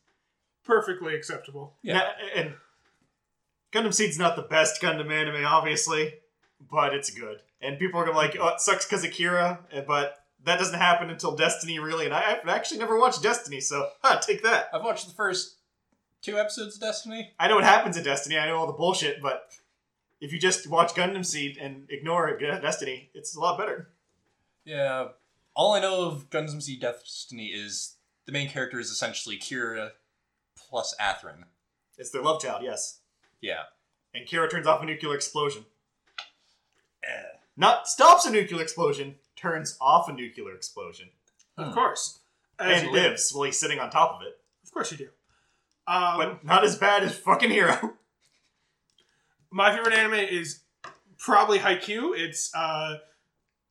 perfectly acceptable. Yeah. Na- and Gundam Seed's not the best Gundam anime, obviously, but it's good. And people are gonna like, oh, it sucks because Akira, eh, but that doesn't happen until Destiny, really. And I, I've actually never watched Destiny, so huh, take that. I've watched the first two episodes of Destiny. I know what happens in Destiny. I know all the bullshit, but if you just watch Gundam Seed and ignore Destiny, it's a lot better. Yeah. All I know of Gundam Seed Destiny is the main character is essentially Kira plus Athrun. It's their love child, yes. Yeah. And Kira turns off a nuclear explosion. Not stops a nuclear explosion, turns off a nuclear explosion. Of Hmm. course. As and you do. lives while he's sitting on top of it. Of course you do. Um, But not as bad as fucking Heero. my favorite anime is probably Haikyuu. It's uh,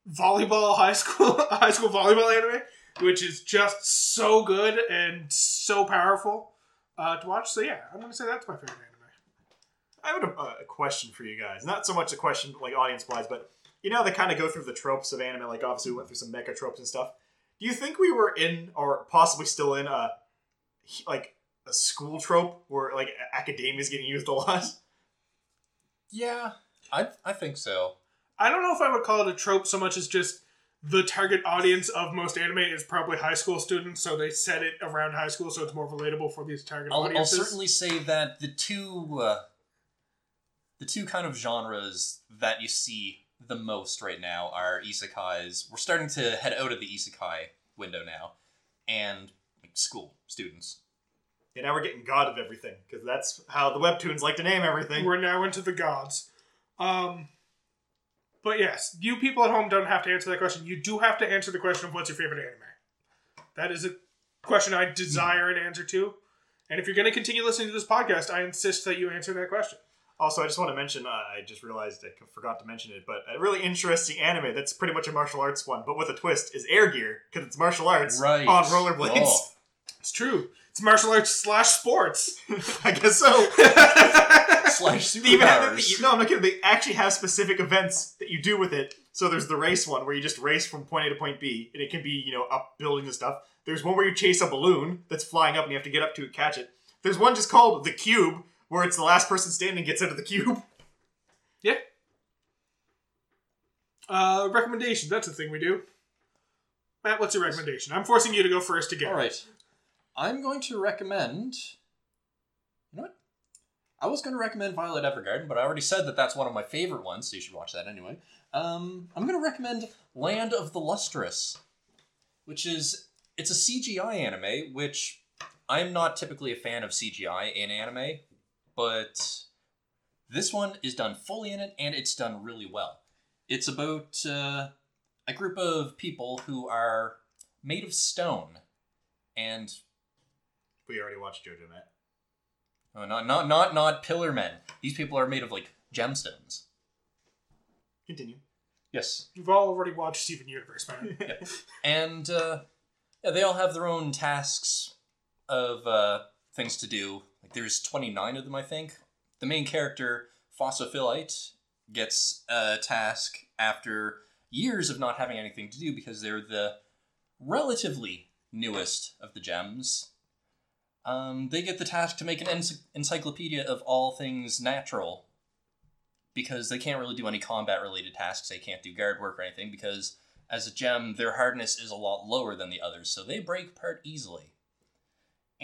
volleyball high school high school volleyball anime, which is just so good and so powerful uh, to watch. So yeah, I'm gonna say that's my favorite anime. I have a, a question for you guys. Not so much a question like audience wise, but you know they kind of go through the tropes of anime. Like obviously we went through some mecha tropes and stuff. Do you think we were in, or possibly still in, a like a school trope where like academia is getting used a lot? Yeah. I I think so. I don't know if I would call it a trope so much as just the target audience of most anime is probably high school students, so they set it around high school, so it's more relatable for these target I'll, I'll certainly say that the two uh, the two kind of genres that you see the most right now are isekais. We're starting to head out of the isekai window now, and like, school students. And now we're getting God of everything because that's how the webtoons like to name everything. We're now into the gods. Um, but yes, you people at home don't have to answer that question. You do have to answer the question of what's your favorite anime. That is a question I desire an answer to. And if you're going to continue listening to this podcast, I insist that you answer that question. Also, I just want to mention, uh, I just realized I forgot to mention it, but a really interesting anime that's pretty much a martial arts one, but with a twist, is Air Gear, because it's martial arts Right. on rollerblades. Oh. It's true. It's martial arts slash sports. I guess so. Slash They even have, superpowers. no, I'm not kidding. They actually have specific events that you do with it. So there's the race one where you just race from point A to point B, and it can be, you know, up buildings and stuff. There's one where you chase a balloon that's flying up and you have to get up to it, catch it. There's one just called the Cube, where it's the last person standing gets out of the cube. yeah. Uh, recommendations. That's a thing we do. Matt, what's your recommendation? I'm forcing you to go first again. All right. I'm going to recommend. You know what? I was going to recommend Violet Evergarden, but I already said that that's one of my favorite ones, so you should watch that anyway. Um, I'm going to recommend Land of the Lustrous, which is it's a CGI anime, which I'm not typically a fan of CGI in anime, but this one is done fully in it, and it's done really well. It's about uh, a group of people who are made of stone, and We already watched JoJo Matt. oh, not not not not pillar men. These people are made of like gemstones. Continue. Yes, You've all already watched Steven Universe, man. yeah. and uh, yeah, they all have their own tasks of uh, things to do. There's 29 of them, I think. The main character, Phosphophilite, gets a task after years of not having anything to do because they're the relatively newest of the gems. Um, they get the task to make an ency- encyclopedia of all things natural because they can't really do any combat related tasks. They can't do guard work or anything because as a gem, their hardness is a lot lower than the others, so they break apart easily.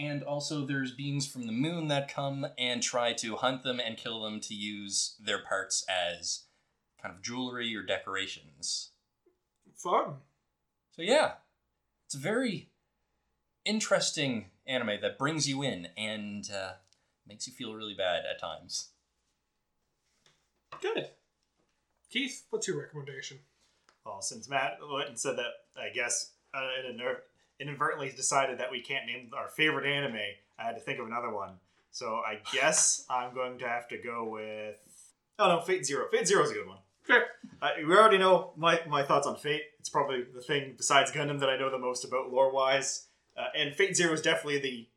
And also, there's beings from the moon that come and try to hunt them and kill them to use their parts as kind of jewelry or decorations. Fun. So, yeah, it's a very interesting anime that brings you in and uh, makes you feel really bad at times. Good. Keith, what's your recommendation? Well, since Matt went and said that, I guess uh, inadver- inadvertently decided that we can't name our favorite anime, I had to think of another one. So I guess I'm going to have to go with. Oh no, Fate Zero. Fate Zero is a good one. Fair. Uh, we already know my, my thoughts on Fate. It's probably the thing besides Gundam that I know the most about lore wise. Uh, and Fate Zero is definitely the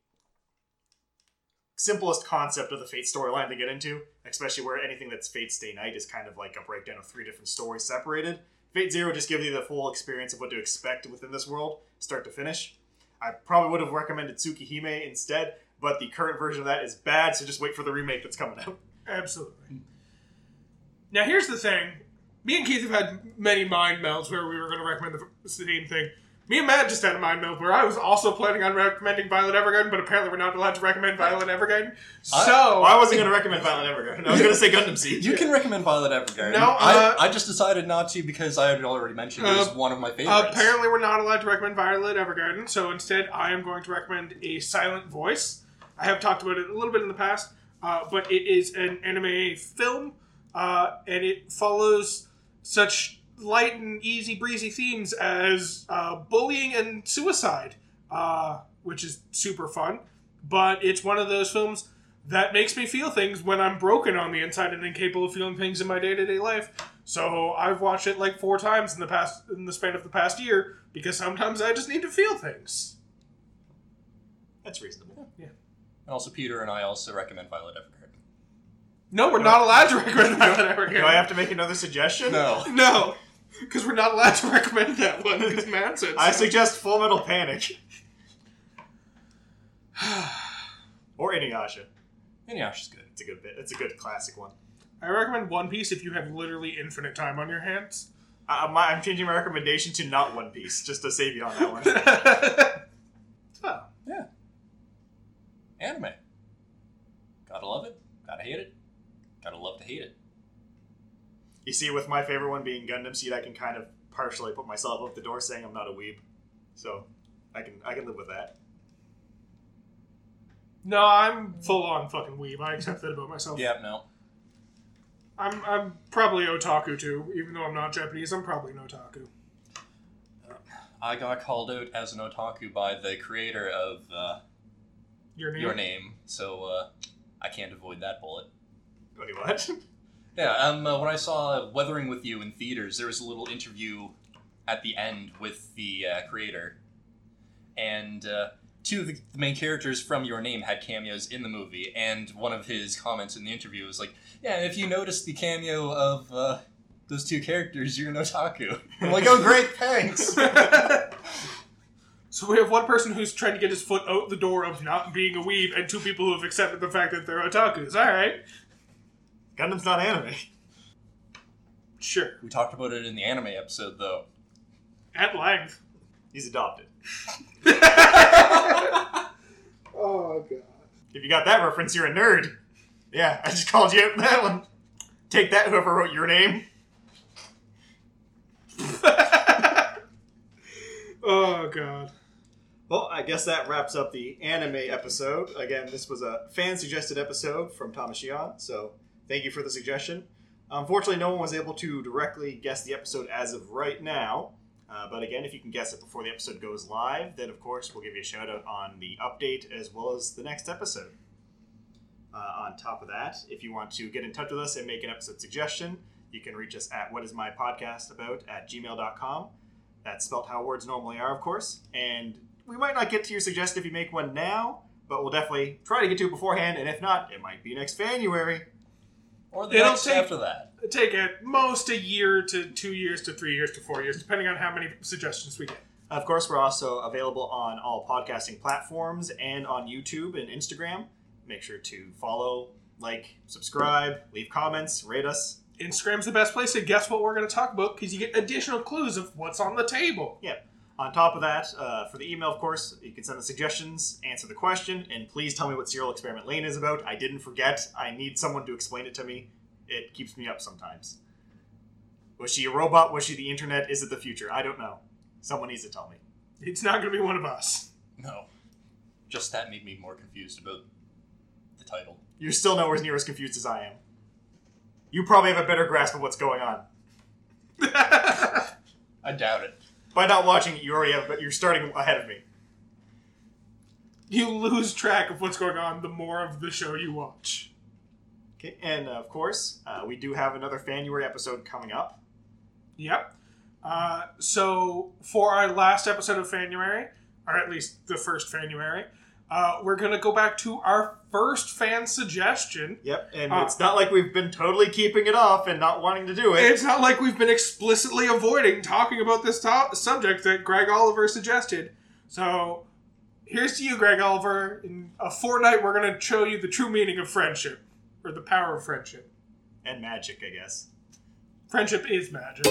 simplest concept of the Fate storyline to get into, especially where anything that's Fate Stay Night is kind of like a breakdown of three different stories separated. Fate Zero just gives you the full experience of what to expect within this world, start to finish. I probably would have recommended Tsukihime instead, but the current version of that is bad. So just wait for the remake that's coming out. Absolutely. Now, here's the thing. Me and Keith have had many mind melds where we were going to recommend the same thing. Me and Matt just had a mind meld where I was also planning on recommending Violet Evergarden, but apparently we're not allowed to recommend Violet Evergarden. I- So, Well, I wasn't going to recommend Violet Evergarden. I was going to say Gundam Seed. You can recommend Violet Evergarden. No, uh, I, I just decided not to because I had already mentioned it was Uh, one of my favorites. apparently we're not allowed to recommend Violet Evergarden, so instead I am going to recommend A Silent Voice. I have talked about it a little bit in the past, uh, but it is an anime film, uh, and it follows such light and easy breezy themes as uh, bullying and suicide, uh, which is super fun. But it's one of those films that makes me feel things when I'm broken on the inside and incapable of feeling things in my day to day life. So I've watched it like four times in the past in the span of the past year because sometimes I just need to feel things. That's reasonable. Yeah. And also, Peter and I also recommend Violet Evergarden. No, we're not allowed to recommend Violet Evergarden. Do I have to make another suggestion? No. No, because we're not allowed to recommend that one because Matt said I suggest Full Metal Panic. or Inuyasha. Inuyasha's good. It's a good bit. It's a good classic one. I recommend One Piece if you have literally infinite time on your hands. Uh, my, I'm changing my recommendation to not One Piece, just to save you on that one. oh, Yeah. Anime. Gotta love it. Gotta hate it. Gotta love to hate it. You see, with my favorite one being Gundam Seed, I can kind of partially put myself out the door saying I'm not a weeb. So I can I can live with that. no, I'm full on fucking weeb. I accept that about myself. Yeah, no. I'm I'm probably otaku too, even though I'm not Japanese. I'm probably an otaku. I got called out as an otaku by the creator of uh, Your name? Your Name, so uh, I can't avoid that bullet. Wait, what? Yeah, um, uh, when I saw Weathering with You in theaters, there was a little interview at the end with the uh, creator, and uh, two of the main characters from Your Name had cameos in the movie, and one of his comments in the interview was like, "Yeah, if you notice the cameo of uh, those two characters, you're an otaku." I'm like, "Oh, great, thanks." So we have one person who's trying to get his foot out the door of not being a weeb, and two people who have accepted the fact that they're otakus. All right, Gundam's not anime. sure, we talked about it in the anime episode, though. at length. He's adopted. Oh god. If you got that reference, you're a nerd. Yeah, I just called you out that one. Take that, whoever wrote your name. oh god. Well, I guess that wraps up the anime episode. Again, this was a fan suggested episode from Thomas Shion, so thank you for the suggestion. Unfortunately, no one was able to directly guess the episode as of right now. Uh, but again, if you can guess it before the episode goes live, then of course we'll give you a shout out on the update as well as the next episode. Uh, on top of that, if you want to get in touch with us and make an episode suggestion, you can reach us at whatismypodcastabout my podcast about at gmail.com. That's spelt how words normally are, of course. And we might not get to your suggestion if you make one now, but we'll definitely try to get to it beforehand. And if not, it might be next January. Or the It'll next take- after that. Take at most a year to two years to three years to four years, depending on how many suggestions we get. Of course, we're also available on all podcasting platforms and on YouTube and Instagram. Make sure to follow, like, subscribe, leave comments, rate us. Instagram's the best place to guess what we're going to talk about because you get additional clues of what's on the table. On top of that, uh, for the email, of course, you can send the suggestions, answer the question, and please tell me what Serial Experiment Lain is about. I didn't forget. I need someone to explain it to me. It keeps me up sometimes. Was she a robot? Was she the internet? Is it the future? I don't know. Someone needs to tell me. It's not going to be one of us. No. Just that made me more confused about the title. You're still nowhere near as confused as I am. You probably have a better grasp of what's going on. I doubt it. By not watching it, you already have, but you're starting ahead of me. you lose track of what's going on the more of the show you watch. Okay, and uh, of course, uh, we do have another January episode coming up. Yep. Uh, so for our last episode of January, or at least the first January, uh, we're gonna go back to our first fan suggestion. Yep, and Uh, it's not like we've been totally keeping it off and not wanting to do it. It's not like we've been explicitly avoiding talking about this to- subject that Greg Oliver suggested. So here's to you, Greg Oliver. In a fortnight, we're gonna show you the true meaning of friendship, or the power of friendship. And magic, I guess. Friendship is magic.